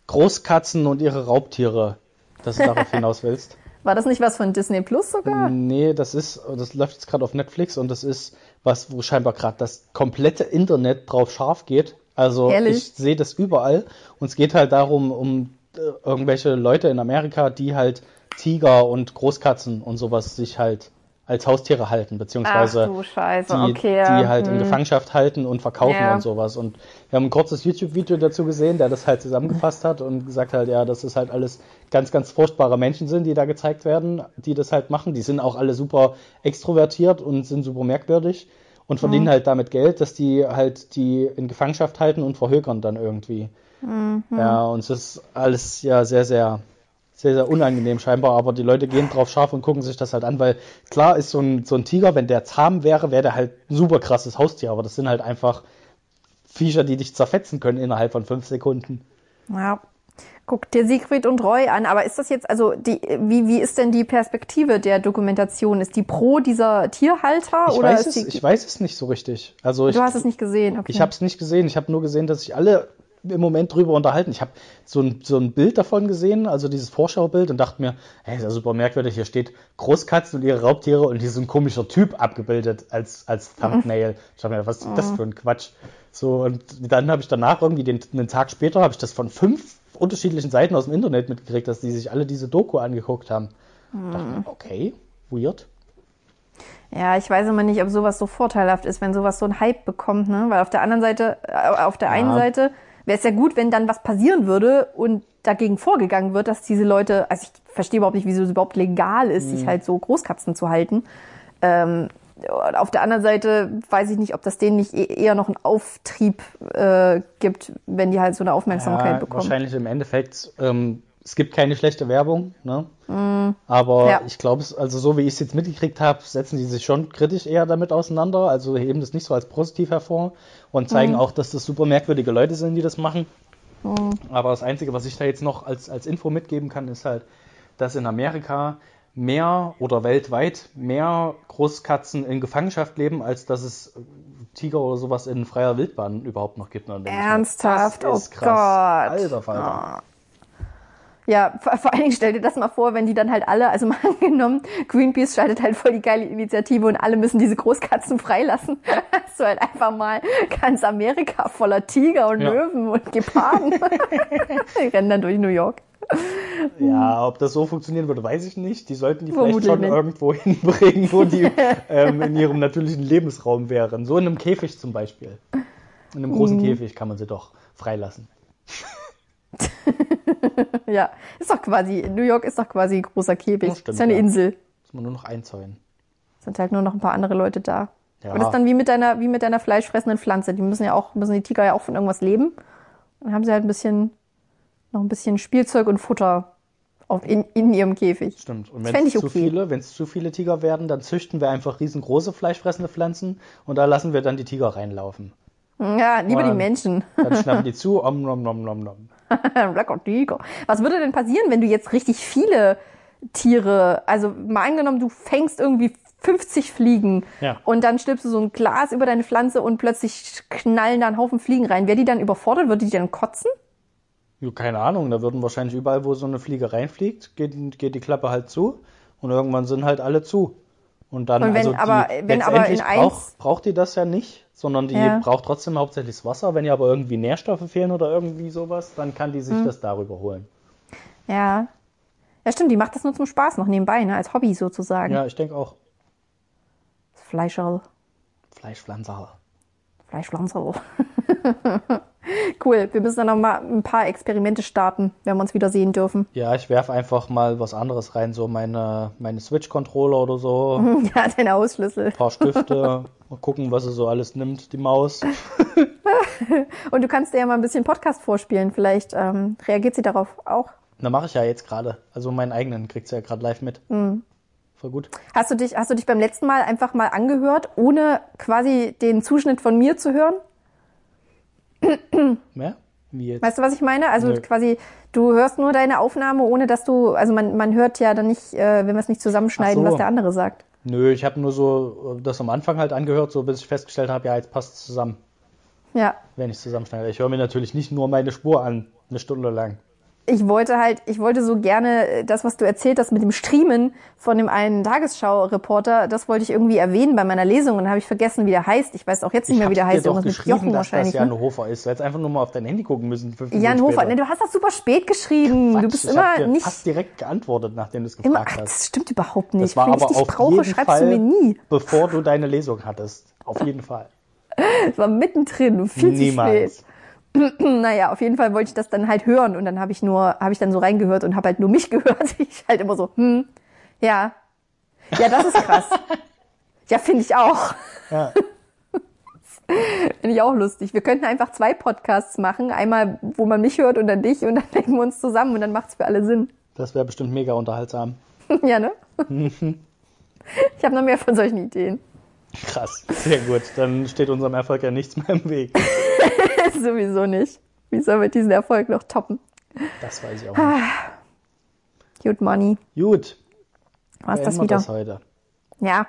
Speaker 3: Großkatzen und ihre Raubtiere, dass du darauf hinaus willst.
Speaker 2: War das nicht was von Disney Plus sogar?
Speaker 3: Nee, das ist, das läuft jetzt gerade auf Netflix und das ist was, wo scheinbar gerade das komplette Internet drauf scharf geht. Also
Speaker 2: Ehrlich?
Speaker 3: ich sehe das überall und es geht halt darum, um äh, irgendwelche Leute in Amerika, die halt Tiger und Großkatzen und sowas sich halt als Haustiere halten, beziehungsweise die,
Speaker 2: okay.
Speaker 3: die halt in
Speaker 2: hm.
Speaker 3: Gefangenschaft halten und verkaufen
Speaker 2: Ja.
Speaker 3: und sowas. Und wir haben ein kurzes YouTube-Video dazu gesehen, der das halt zusammengefasst hat und gesagt halt, ja, dass es halt alles ganz, ganz furchtbare Menschen sind, die da gezeigt werden, die das halt machen. Die sind auch alle super extrovertiert und sind super merkwürdig und verdienen
Speaker 2: Mhm.
Speaker 3: halt damit Geld, dass die halt die in Gefangenschaft halten und verhökern dann irgendwie.
Speaker 2: Mhm.
Speaker 3: Ja, und es ist alles ja sehr, sehr sehr, sehr unangenehm scheinbar, aber die Leute gehen drauf scharf und gucken sich das halt an, weil klar ist so ein, so ein Tiger, wenn der zahm wäre, wäre der halt ein super krasses Haustier, aber das sind halt einfach Viecher, die dich zerfetzen können innerhalb von fünf Sekunden.
Speaker 2: Ja. Guck dir Siegfried und Roy an, aber ist das jetzt, also die, wie, wie ist denn die Perspektive der Dokumentation? Ist die pro dieser Tierhalter
Speaker 3: Ich
Speaker 2: oder
Speaker 3: weiß,
Speaker 2: ist
Speaker 3: es,
Speaker 2: die,
Speaker 3: ich weiß es nicht so richtig. Also ich,
Speaker 2: du hast es nicht gesehen, okay.
Speaker 3: ich habe es nicht gesehen. Ich habe nur gesehen, dass sich alle im Moment drüber unterhalten. Ich habe so ein, so ein Bild davon gesehen, also dieses Vorschaubild und dachte mir, hey, ist ja super merkwürdig, hier steht Großkatzen und ihre Raubtiere und hier ist ein komischer Typ abgebildet als, als Thumbnail. Ich dachte mir, was ist das für ein Quatsch? So, und dann habe ich danach irgendwie den, einen Tag später habe ich das von fünf unterschiedlichen Seiten aus dem Internet mitgekriegt, dass die sich alle diese Doku angeguckt haben. Dachte mir, okay, weird.
Speaker 2: Ja, ich weiß immer nicht, ob sowas so vorteilhaft ist, wenn sowas so einen Hype bekommt, ne? Weil auf der anderen Seite, äh, auf der einen Seite wäre es ja gut, wenn dann was passieren würde und dagegen vorgegangen wird, dass diese Leute, also ich verstehe überhaupt nicht, wieso es überhaupt legal ist, sich halt so Großkatzen zu halten. Ähm, auf der anderen Seite weiß ich nicht, ob das denen nicht e- eher noch einen Auftrieb äh, gibt, wenn die halt so eine Aufmerksamkeit
Speaker 3: Ja,
Speaker 2: bekommen.
Speaker 3: wahrscheinlich im Endeffekt, ähm, es gibt keine schlechte Werbung, ne? Aber
Speaker 2: Mm. Ja.
Speaker 3: ich glaube, also so wie ich es jetzt mitgekriegt habe, setzen die sich schon kritisch eher damit auseinander, also heben das nicht so als positiv hervor und zeigen
Speaker 2: Mm.
Speaker 3: auch, dass das super merkwürdige Leute sind, die das machen. Aber das Einzige, was ich da jetzt noch als, als Info mitgeben kann, ist halt, dass in Amerika mehr oder weltweit mehr Großkatzen in Gefangenschaft leben, als dass es äh, Tiger oder sowas in freier Wildbahn überhaupt noch gibt. Mir,
Speaker 2: Ernsthaft?
Speaker 3: Das ist
Speaker 2: Oh. Gott.
Speaker 3: Alter Falter.
Speaker 2: Ja, vor, vor allen Dingen stell dir das mal vor, wenn die dann halt alle, also mal angenommen, Greenpeace schaltet halt voll die geile Initiative und alle müssen diese Großkatzen freilassen. Hast du halt einfach mal ganz Amerika voller Tiger und
Speaker 3: Ja.
Speaker 2: Löwen und Geparden. die rennen dann durch New York.
Speaker 3: Ja, ob das so funktionieren würde, weiß ich nicht. Die sollten die vielleicht
Speaker 2: Vermutlich
Speaker 3: schon
Speaker 2: nicht.
Speaker 3: irgendwo hinbringen, wo die ähm, in ihrem natürlichen Lebensraum wären. So in einem Käfig zum Beispiel. In einem
Speaker 2: Mhm.
Speaker 3: großen Käfig kann man sie doch freilassen.
Speaker 2: Ja, ist doch quasi, New York ist doch quasi ein großer Käfig.
Speaker 3: Das stimmt,
Speaker 2: ist ja eine
Speaker 3: ja.
Speaker 2: Insel.
Speaker 3: Muss man nur noch einzäunen.
Speaker 2: Sind halt nur noch ein paar andere Leute da.
Speaker 3: Ja.
Speaker 2: Aber das ist dann wie mit deiner, wie mit deiner fleischfressenden Pflanze. Die müssen ja auch, müssen die Tiger ja auch von irgendwas leben. Dann haben sie halt ein bisschen, noch ein bisschen Spielzeug und Futter auf, in, in ihrem Käfig.
Speaker 3: Stimmt. Und wenn es zu
Speaker 2: okay.
Speaker 3: viele, wenn es zu viele Tiger werden, dann züchten wir einfach riesengroße fleischfressende Pflanzen und da lassen wir dann die Tiger reinlaufen.
Speaker 2: Ja, lieber die
Speaker 3: Und
Speaker 2: Menschen.
Speaker 3: Dann schnappen die zu, om nom nom nom nom.
Speaker 2: Tiger. Was würde denn passieren, wenn du jetzt richtig viele Tiere, also mal angenommen, du fängst irgendwie 50 Fliegen
Speaker 3: Ja.
Speaker 2: und dann stülpst du so ein Glas über deine Pflanze und plötzlich knallen da ein Haufen Fliegen rein. Wäre die dann überfordert? Würde die dann kotzen?
Speaker 3: Ja, keine Ahnung, da würden wahrscheinlich überall, wo so eine Fliege reinfliegt, geht, geht die Klappe halt zu und irgendwann sind halt alle zu. Und dann,
Speaker 2: Und wenn
Speaker 3: also die,
Speaker 2: aber- wenn aber in eins-
Speaker 3: braucht, braucht die das ja nicht, sondern die
Speaker 2: Ja.
Speaker 3: braucht trotzdem hauptsächlich das Wasser. Wenn ihr aber irgendwie Nährstoffe fehlen oder irgendwie sowas, dann kann die sich das darüber holen.
Speaker 2: Ja. Ja, stimmt, die macht das nur zum Spaß noch nebenbei, ne? als Hobby sozusagen.
Speaker 3: Ja, ich denke auch.
Speaker 2: Fleischerl.
Speaker 3: Fleischpflanzer.
Speaker 2: Fleischpflanzerl. cool, wir müssen dann noch mal ein paar Experimente starten, wenn wir uns wieder sehen dürfen.
Speaker 3: Ja, ich werfe einfach mal was anderes rein, so meine, meine Switch-Controller oder so, ein
Speaker 2: ja, deine Hausschlüssel.
Speaker 3: paar Stifte, mal gucken, was sie so alles nimmt, die Maus.
Speaker 2: Und du kannst dir ja mal ein bisschen Podcast vorspielen. Vielleicht ähm, reagiert sie darauf auch.
Speaker 3: Da mache ich ja jetzt gerade. Also meinen eigenen kriegt sie ja gerade live mit.
Speaker 2: Mhm.
Speaker 3: Voll gut.
Speaker 2: Hast du dich, hast du dich beim letzten Mal einfach mal angehört, ohne quasi den Zuschnitt von mir zu hören?
Speaker 3: Ja? Wie jetzt?
Speaker 2: Weißt du, was ich meine? Also
Speaker 3: Nö.
Speaker 2: quasi, du hörst nur deine Aufnahme, ohne dass du, also man, man hört ja dann nicht, äh, wenn wir es nicht zusammenschneiden,
Speaker 3: so.
Speaker 2: was der andere sagt.
Speaker 3: Nö, ich habe nur so äh, das am Anfang halt angehört, so bis ich festgestellt habe, ja, jetzt passt es zusammen,
Speaker 2: Ja.
Speaker 3: wenn ich zusammenschneide. Ich höre mir natürlich nicht nur meine Spur an, eine Stunde lang.
Speaker 2: Ich wollte halt, ich wollte so gerne äh, das, was du erzählt hast mit dem Streamen von dem einen Tagesschau-Reporter, das wollte ich irgendwie erwähnen bei meiner Lesung und dann habe ich vergessen, wie der heißt. Ich weiß auch jetzt nicht mehr, wie der heißt.
Speaker 3: doch
Speaker 2: Irgendwas mit Jochen
Speaker 3: dass das
Speaker 2: wahrscheinlich.
Speaker 3: Jan
Speaker 2: Ne?
Speaker 3: Hofer ist. Du hättest einfach nur mal auf dein Handy gucken müssen. fünf
Speaker 2: Jan
Speaker 3: Minuten
Speaker 2: Hofer,
Speaker 3: später.
Speaker 2: ne, du hast das super spät geschrieben. du
Speaker 3: Quatsch,
Speaker 2: bist
Speaker 3: ich
Speaker 2: immer
Speaker 3: dir
Speaker 2: nicht
Speaker 3: fast direkt geantwortet, nachdem du es
Speaker 2: immer.
Speaker 3: gefragt
Speaker 2: Ach,
Speaker 3: hast.
Speaker 2: das stimmt überhaupt nicht.
Speaker 3: Das war
Speaker 2: Wenn
Speaker 3: aber
Speaker 2: ich dich
Speaker 3: auf
Speaker 2: brauche,
Speaker 3: jeden
Speaker 2: schreibst
Speaker 3: Fall,
Speaker 2: du mir nie.
Speaker 3: bevor du deine Lesung hattest. Auf jeden Fall.
Speaker 2: Das war mittendrin, viel zu
Speaker 3: Niemals.
Speaker 2: spät. Naja, auf jeden Fall wollte ich das dann halt hören und dann habe ich nur, habe ich dann so reingehört und habe halt nur mich gehört. Ich halt immer so, hm, ja, ja, das ist krass. ja, finde ich auch.
Speaker 3: Ja.
Speaker 2: Finde ich auch lustig. Wir könnten einfach zwei Podcasts machen. Einmal, wo man mich hört und dann dich und dann legen wir uns zusammen und dann macht's für alle Sinn.
Speaker 3: Das wäre bestimmt mega unterhaltsam.
Speaker 2: ja, ne? ich habe noch mehr von solchen Ideen.
Speaker 3: Krass. Sehr gut. Dann steht unserem Erfolg ja nichts mehr im Weg.
Speaker 2: Sowieso nicht. Wie sollen wir diesen Erfolg noch toppen?
Speaker 3: Das weiß ich auch nicht.
Speaker 2: Good money.
Speaker 3: Gut.
Speaker 2: Was das wieder?
Speaker 3: das heute.
Speaker 2: Ja.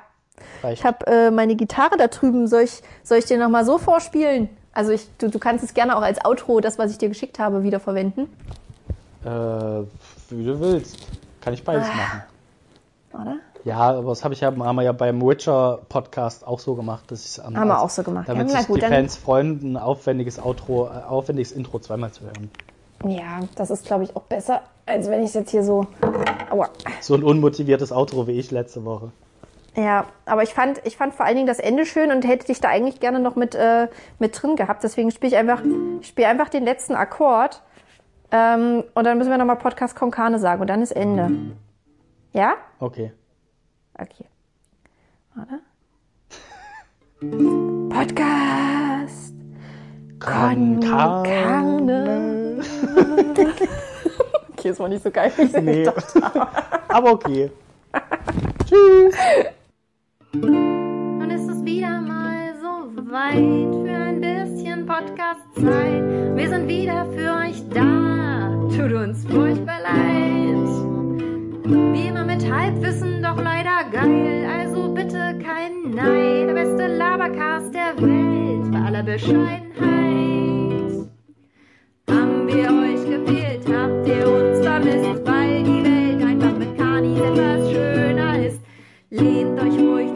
Speaker 3: Reicht.
Speaker 2: Ich habe äh, meine Gitarre da drüben. Soll ich, soll ich dir noch mal so vorspielen? Also ich, du, du kannst es gerne auch als Outro, das, was ich dir geschickt habe, wieder verwenden.
Speaker 3: Äh, wie du willst. Kann ich beides machen.
Speaker 2: Oder?
Speaker 3: Ja, aber das habe ich ja, haben wir ja beim Witcher Podcast auch so gemacht, dass ich
Speaker 2: Haben wir auch so gemacht.
Speaker 3: Damit
Speaker 2: Ja,
Speaker 3: sich
Speaker 2: gut,
Speaker 3: die Fans freuen, ein aufwendiges Outro, äh, aufwendiges Intro zweimal zu hören.
Speaker 2: Ja, das ist, glaube ich, auch besser, als wenn ich es jetzt hier so. Au. Aua.
Speaker 3: So ein unmotiviertes Outro wie ich letzte Woche.
Speaker 2: Ja, aber ich fand, ich fand vor allen Dingen das Ende schön und hätte dich da eigentlich gerne noch mit, äh, mit drin gehabt. Deswegen spiele ich einfach, spiele einfach den letzten Akkord. Ähm, und dann müssen wir nochmal Podcast Konkane sagen und dann ist Ende. Ja?
Speaker 3: Okay.
Speaker 2: Okay. Warte. Podcast Konkane. Okay, das war nicht so geil, wie ich es
Speaker 3: Nee.
Speaker 2: gedacht habe.
Speaker 3: Aber okay. Tschüss.
Speaker 1: Und ist es wieder mal so weit für ein bisschen Podcast-Zeit. Wir sind wieder für euch da. Tut uns furchtbar leid. Wie immer mit Halbwissen, doch leider geil. Also bitte kein Nein. Der beste Labercast der Welt. Bei aller Bescheidenheit.
Speaker 2: Haben wir euch gefehlt, habt ihr uns vermisst, weil die Welt einfach mit Kanis etwas schöner ist. Lehnt euch ruhig.